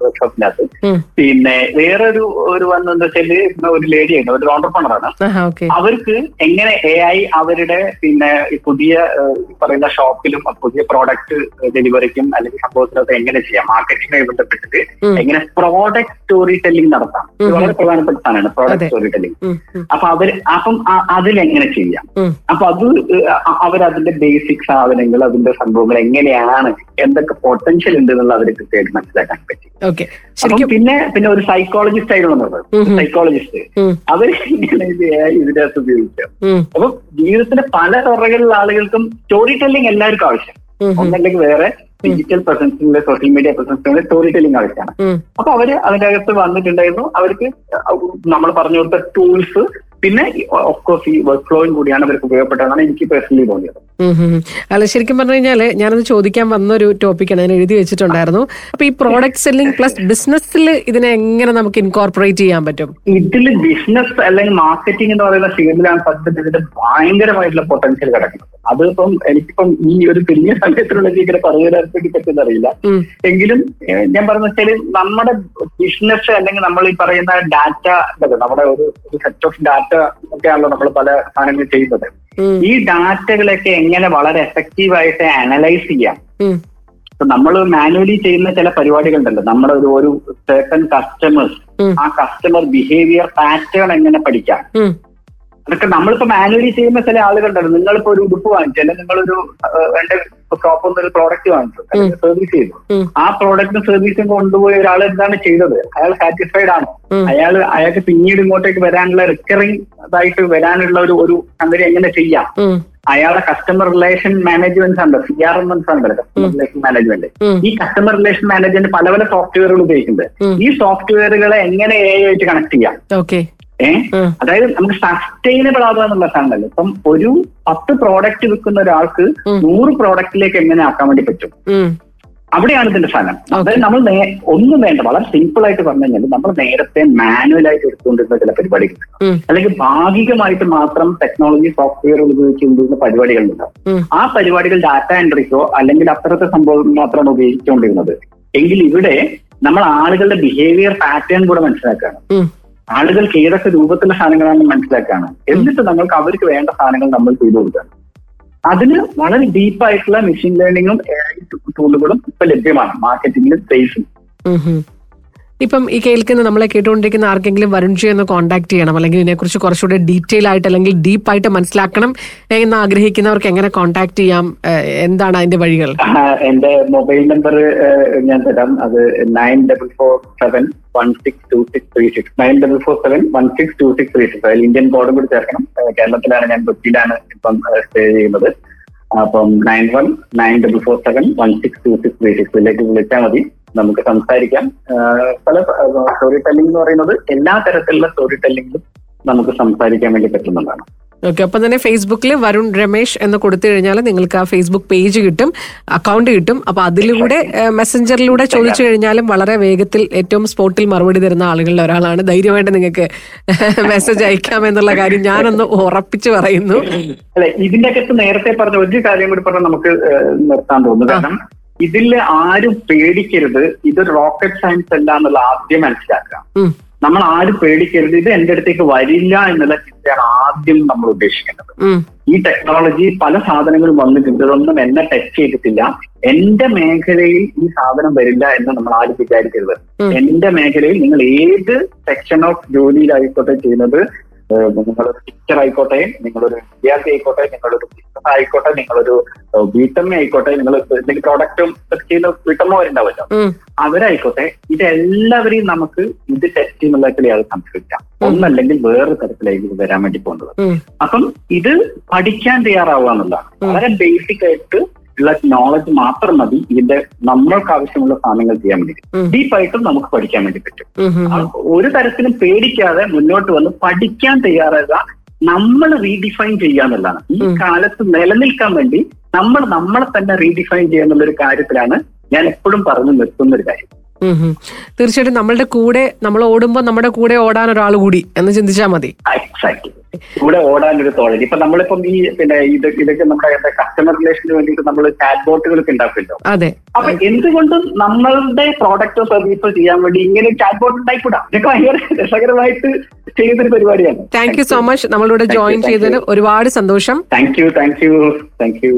വർക്ക്ഷോപ്പിനകത്ത്. പിന്നെ വേറൊരു ഒരു വന്നെന്താ വെച്ചാൽ ഒരു ലേഡിയാണ് ഒരു ഓണ്ടർപ്രണറാണ് അവർക്ക് എങ്ങനെ എ ഐ അവരുടെ പിന്നെ പുതിയ പറയുന്ന ഷോപ്പിലും പുതിയ പ്രോഡക്റ്റ് ഡെലിവറിക്കും അല്ലെങ്കിൽ സംഭവത്തിനകത്ത് എങ്ങനെ ചെയ്യാം മാർക്കറ്റിംഗുമായി ബന്ധപ്പെട്ടിട്ട്. എങ്ങനെ പ്രോഡക്റ്റ് സ്റ്റോറി ടെല്ലിംഗ് നടത്താം. വളരെ പ്രധാനപ്പെട്ട സാധനമാണ് പ്രോഡക്റ്റ് സ്റ്റോറി ടെല്ലിംഗ് അപ്പൊ അവർ അപ്പം അതിലെങ്ങനെ ചെയ്യാം. അപ്പൊ അത് അവർ അവരതിന്റെ ബേസിക് സാധനങ്ങൾ അതിന്റെ സംഭവങ്ങൾ എങ്ങനെയാണ് എന്തൊക്കെ പൊട്ടൻഷ്യൽ ഉണ്ട് എന്നുള്ള അവർ കൃത്യമായിട്ട് മനസ്സിലാക്കാൻ പറ്റി. ഓക്കെ. ശരിക്കും പിന്നെ പിന്നെ ഒരു സൈക്കോളജിസ്റ്റ് ആയിട്ടുള്ളത്. സൈക്കോളജിസ്റ്റ് അവർ ഇതിന്റെ ഇത് ഉപയോഗിക്കുക. അപ്പൊ ജീവിതത്തിന്റെ പല തുറകളിലുള്ള ആളുകൾക്കും സ്റ്റോറി ടെല്ലിംഗ് എല്ലാവർക്കും ആവശ്യം. ഒന്നല്ലെങ്കിൽ വേറെ. ഡിജിറ്റൽ പ്രസൻസിന്റെ സോഷ്യൽ മീഡിയ പ്രസൻസിന്റെ സ്റ്റോറി ടെല്ലിംഗ് ആവശ്യമാണ്. അപ്പൊ അവർ അതിന്റെ അകത്ത് വന്നിട്ടുണ്ടായിരുന്നു. അവർക്ക് നമ്മൾ പറഞ്ഞു കൊടുത്ത ടൂൾസ് പിന്നെ ഓഫ്കോഴ്സ് ഈ വർക്ക് ഫ്ലോയും കൂടിയാണ് അവർക്ക് ഉപയോഗപ്പെട്ടതെന്നാണ് എനിക്ക് പേഴ്സണലി തോന്നിയത്. അല്ല ശരിക്കും പറഞ്ഞു കഴിഞ്ഞാൽ ഞാനത് ചോദിക്കാൻ വന്ന ഒരു ടോപ്പിക്കാണ് ഞാൻ എഴുതി വെച്ചിട്ടുണ്ടായിരുന്നു. അപ്പൊ ഈ പ്രോഡക്റ്റ് സെല്ലിംഗ് പ്ലസ് ബിസിനസ്സിൽ ഇതിനെ എങ്ങനെ നമുക്ക് ഇൻകോർപ്പറേറ്റ് ചെയ്യാൻ പറ്റും? ഇതിൽ ബിസിനസ് അല്ലെങ്കിൽ മാർക്കറ്റിംഗ് എന്ന് പറയുന്ന ഫീൽഡിലാണ് സത്യത്തിൽ ഇതിന്റെ ഭയങ്കരമായിട്ടുള്ള പൊട്ടൻഷ്യൽ കിടക്കുന്നത്. അതിപ്പം എനിക്കിപ്പം ഈ ഒരു ചെറിയ സമയത്തിനുള്ള ഇങ്ങനെ പറയാൻ വേണ്ടി പറ്റുന്നറിയില്ല എങ്കിലും ഞാൻ പറഞ്ഞ വെച്ചാൽ നമ്മുടെ ബിസിനസ് അല്ലെങ്കിൽ നമ്മൾ ഈ പറയുന്ന ഡാറ്റ നമ്മുടെ ഒരു സെറ്റ് ഓഫ് ഡാറ്റ ഒക്കെയാണല്ലോ നമ്മൾ പല സാധനങ്ങൾ ചെയ്യുന്നത്. ഈ ഡാറ്റകളൊക്കെ എങ്ങനെ വളരെ എഫക്റ്റീവ് ആയിട്ട് അനലൈസ് ചെയ്യാം? നമ്മൾ മാനുവലി ചെയ്യുന്ന ചില പരിപാടികളുണ്ടല്ലോ നമ്മുടെ ഒരു ഒരു സേർട്ടൺ കസ്റ്റമേഴ്സ് ആ കസ്റ്റമർ ബിഹേവിയർ പാറ്റേൺ എങ്ങനെ പഠിക്കാം? അതൊക്കെ നമ്മളിപ്പോ മാനുവലി ചെയ്യുന്ന ചില ആളുകളുണ്ടല്ലോ. നിങ്ങളിപ്പോ ഒരു ഉടുപ്പ് വാങ്ങിച്ചു അല്ലെങ്കിൽ നിങ്ങളൊരു എന്റെ ഷോപ്പിൽ നിന്ന് ഒരു പ്രോഡക്റ്റ് വാങ്ങിച്ചു സർവീസ് ചെയ്തു. ആ പ്രോഡക്റ്റും സർവീസും കൊണ്ടുപോയി ഒരാൾ എന്താണ് ചെയ്തത്? അയാൾ സാറ്റിസ്ഫൈഡ് ആണോ? അയാൾ അയാൾക്ക് പിന്നീട് ഇങ്ങോട്ടേക്ക് വരാനുള്ള റിക്കറിംഗ് ഇതായിട്ട് വരാനുള്ള ഒരു ഒരു സംഗതി എങ്ങനെ ചെയ്യാം? അയാളുടെ കസ്റ്റമർ റിലേഷൻ മാനേജ്മെന്റ് ഉണ്ട് സി ആർ എം ഉണ്ടല്ലോ കസ്റ്റമർ റിലേഷൻ മാനേജ്മെന്റ് ഈ കസ്റ്റമർ റിലേഷൻ മാനേജ്മെന്റ് പല പല സോഫ്റ്റ്വെയറുകൾ ഉപയോഗിക്കുന്നുണ്ട്. ഈ സോഫ്റ്റ്വെയറുകളെ എങ്ങനെ എ ആയിട്ട് കണക്ട് ചെയ്യാം? ഓക്കെ ഏഹ് അതായത് നമുക്ക് സസ്റ്റൈനബിൾ ആവുക എന്നുള്ള സാധനമല്ലോ. ഇപ്പം ഒരു പത്ത് പ്രോഡക്റ്റ് വിൽക്കുന്ന ഒരാൾക്ക്. നൂറ് പ്രോഡക്റ്റിലേക്ക് എങ്ങനെ ആക്കാൻ വേണ്ടി പറ്റും? അവിടെയാണ് ഇതിന്റെ സാധനം അതായത് നമ്മൾ ഒന്നും വേണ്ട. വളരെ സിമ്പിൾ ആയിട്ട് പറഞ്ഞു കഴിഞ്ഞാൽ നമ്മൾ നേരത്തെ മാനുവൽ ആയിട്ട് എടുത്തുകൊണ്ടിരുന്ന ചില പരിപാടികൾ. അല്ലെങ്കിൽ ഭാഗികമായിട്ട് മാത്രം ടെക്നോളജി സോഫ്റ്റ്വെയർ ഉപയോഗിച്ചുകൊണ്ടിരുന്ന പരിപാടികളുണ്ടാവും ആ പരിപാടികൾ ഡാറ്റ എൻട്രിക്കോ അല്ലെങ്കിൽ അത്തരത്തെ സംഭവം മാത്രമാണ് ഉപയോഗിച്ചുകൊണ്ടിരുന്നത്. എങ്കിൽ ഇവിടെ നമ്മൾ ആളുകളുടെ ബിഹേവിയർ പാറ്റേൺ കൂടെ മനസ്സിലാക്കുകയാണ്. ആളുകൾക്ക് ഏതൊക്കെ രൂപത്തിലുള്ള സാധനങ്ങളാണെന്ന് മനസ്സിലാക്കുകയാണ്. എന്നിട്ട് നമ്മൾക്ക് അവർക്ക് വേണ്ട സാധനങ്ങൾ നമ്മൾ ചെയ്തു കൊടുക്കുകയാണ്. അതിന് വളരെ ഡീപ്പായിട്ടുള്ള മെഷീൻ ലേണിംഗും ടൂളുകളും ഇപ്പൊ ലഭ്യമാണ്. മാർക്കറ്റിംഗിലും സെയിൽസും. ഇപ്പം ഈ കേൾക്കുന്ന നമ്മളെ കേട്ടുകൊണ്ടിരിക്കുന്ന ആർക്കെങ്കിലും വരുൺജി ഒന്ന് കോൺടാക്ട് ചെയ്യണം അല്ലെങ്കിൽ ഇതിനെക്കുറിച്ച് കുറച്ചുകൂടെ ഡീറ്റെയിൽ ആയിട്ട് അല്ലെങ്കിൽ ഡീപ്പായിട്ട് മനസ്സിലാക്കണം എന്ന് ആഗ്രഹിക്കുന്നവർക്ക് എങ്ങനെ കോൺടാക്ട് ചെയ്യാം? എന്താണ് അതിന്റെ വഴികൾ? എന്റെ മൊബൈൽ നമ്പർ ഞാൻ തരാം. അത് nine double four seven one six two six three six. Nine double four seven one six two six three six. അതിൽ ഇന്ത്യൻ കോഡും കൂടി ചേർക്കണം. കേരളത്തിലാണ് ഞാൻ കൊച്ചിയിലാണ് ഇപ്പം സ്റ്റേ ചെയ്യുന്നത്. അപ്പം nine one nine double four seven one six two six three six ഇതിലേക്ക് വിളിച്ചാൽ മതി. നമുക്ക് സംസാരിക്കാം. പല സ്റ്റോറി ടെല്ലിംഗ് എന്ന് പറയുന്നത് എല്ലാ തരത്തിലുള്ള സ്റ്റോറി ടെല്ലിംഗിലും നമുക്ക് സംസാരിക്കാൻ വേണ്ടി പറ്റുന്നതാണ്. ഓക്കെ അപ്പം തന്നെ ഫേസ്ബുക്കിൽ വരുൺ രമേശ് എന്ന് കൊടുത്തു കഴിഞ്ഞാൽ നിങ്ങൾക്ക് ആ ഫേസ്ബുക്ക് പേജ് കിട്ടും അക്കൗണ്ട് കിട്ടും. അപ്പം അതിലൂടെ മെസ്സഞ്ചറിലൂടെ ചോദിച്ചു കഴിഞ്ഞാലും വളരെ വേഗത്തിൽ ഏറ്റവും സ്പോട്ടിൽ മറുപടി തരുന്ന ആളുകളിൽ ഒരാളാണ്. ധൈര്യമായിട്ട് നിങ്ങൾക്ക് മെസ്സേജ് അയക്കാം എന്നുള്ള കാര്യം ഞാനൊന്ന് ഉറപ്പിച്ചു പറയുന്നു. അല്ലെ ഇതിന്റെ അകത്ത് നേരത്തെ പറഞ്ഞ ഒരു കാര്യം കൂടി പറഞ്ഞാൽ നമുക്ക് നിർത്താൻ തോന്നുന്നു. കാരണം ഇതിൽ ആരും പേടിക്കരുത്. ഇത് റോക്കറ്റ് സയൻസ് അല്ല എന്നുള്ള ആദ്യം മനസ്സിലാക്കുക. ഉം, നമ്മൾ ആരും പേടിക്കരുത്. ഇത് എന്റെ അടുത്തേക്ക് വരില്ല എന്നുള്ള ചിന്തയാണ് ആദ്യം നമ്മൾ ഉദ്ദേശിക്കുന്നത് ഈ ടെക്നോളജി പല സാധനങ്ങളും വന്നിട്ടുണ്ട്. ഇതൊന്നും എന്നെ ടച്ച് ചെയ്തിട്ടില്ല. എന്റെ മേഖലയിൽ ഈ സാധനം വരില്ല എന്ന് നമ്മൾ ആരും വിചാരിക്കരുത്. എന്റെ മേഖലയിൽ നിങ്ങൾ ഏത് സെക്ഷൻ ഓഫ് ജോലിയിലായിക്കോട്ടെ ചെയ്യുന്നത് നിങ്ങളൊരു ടീച്ചർ ആയിക്കോട്ടെ നിങ്ങളൊരു വിദ്യാർത്ഥി ആയിക്കോട്ടെ നിങ്ങളൊരു ബിസിനസ് ആയിക്കോട്ടെ നിങ്ങളൊരു വീട്ടമ്മ ആയിക്കോട്ടെ നിങ്ങൾ എന്തെങ്കിലും പ്രോഡക്റ്റും ചെയ്യുന്ന വീട്ടമ്മമാരുണ്ടാവല്ലോ. അവരായിക്കോട്ടെ ഇതെല്ലാവരെയും നമുക്ക് ഇത് ടെസ്റ്റ് ചെയ്യുന്നതിലേക്കാണ് സംസ്കരിക്കാം ഒന്നല്ലെങ്കിൽ വേറൊരു തരത്തിലേക്ക് ഇത് വരാൻ വേണ്ടി പോകുന്നത്. അപ്പം ഇത് പഠിക്കാൻ തയ്യാറാവുക എന്നുള്ളതാണ്. വളരെ ബേസിക് ആയിട്ട് ഉള്ള നോളജ് മാത്രം മതി. ഇതിന്റെ നമ്മൾക്ക് ആവശ്യമുള്ള സാധനങ്ങൾ ചെയ്യാൻ വേണ്ടി. ഡീപ്പായിട്ടും നമുക്ക് പഠിക്കാൻ വേണ്ടി പറ്റും. ഒരു തരത്തിലും പേടിക്കാതെ മുന്നോട്ട് വന്ന് പഠിക്കാൻ തയ്യാറാകുക നമ്മൾ റീഡിഫൈൻ ചെയ്യാന്നുള്ളതാണ് ഈ കാലത്ത് നിലനിൽക്കാൻ വേണ്ടി നമ്മൾ നമ്മളെ തന്നെ റീഡിഫൈൻ ചെയ്യുന്നുള്ള ഒരു കാര്യത്തിലാണ് ഞാൻ എപ്പോഴും പറഞ്ഞു നിർത്തുന്ന ഒരു കാര്യം. തീർച്ചയായിട്ടും നമ്മളുടെ കൂടെ നമ്മൾ ഓടുമ്പോൾ നമ്മുടെ കൂടെ ഓടാൻ ഒരാൾ കൂടി എന്ന് ചിന്തിച്ചാൽ മതി. കൂടെ ഓടാൻ ഒരു തോഴൽ ഇപ്പൊ നമ്മളിപ്പം ഈ പിന്നെ ഇത് ഇതൊക്കെ നമ്മുടെ കസ്റ്റമർ റിലേഷന് വേണ്ടിയിട്ട് നമ്മൾ ചാറ്റ് ബോട്ടുകളൊക്കെ ഉണ്ടാക്കുമല്ലോ. അതെ. അപ്പൊ എന്തുകൊണ്ടും നമ്മളുടെ പ്രോഡക്റ്റ് സർവീസോ ചെയ്യാൻ വേണ്ടി ഇങ്ങനെ ചാറ്റ് ബോട്ട് ഉണ്ടായിക്കൂടാ ഇതൊക്കെ ഭയങ്കര രസകരമായിട്ട് ചെയ്യുന്നൊരു പരിപാടിയാണ്. താങ്ക് യു സോ മച്ച് നമ്മളിവിടെ Thank ജോയിൻ ചെയ്തതിന് ഒരുപാട് സന്തോഷം. Thank you thank you thank you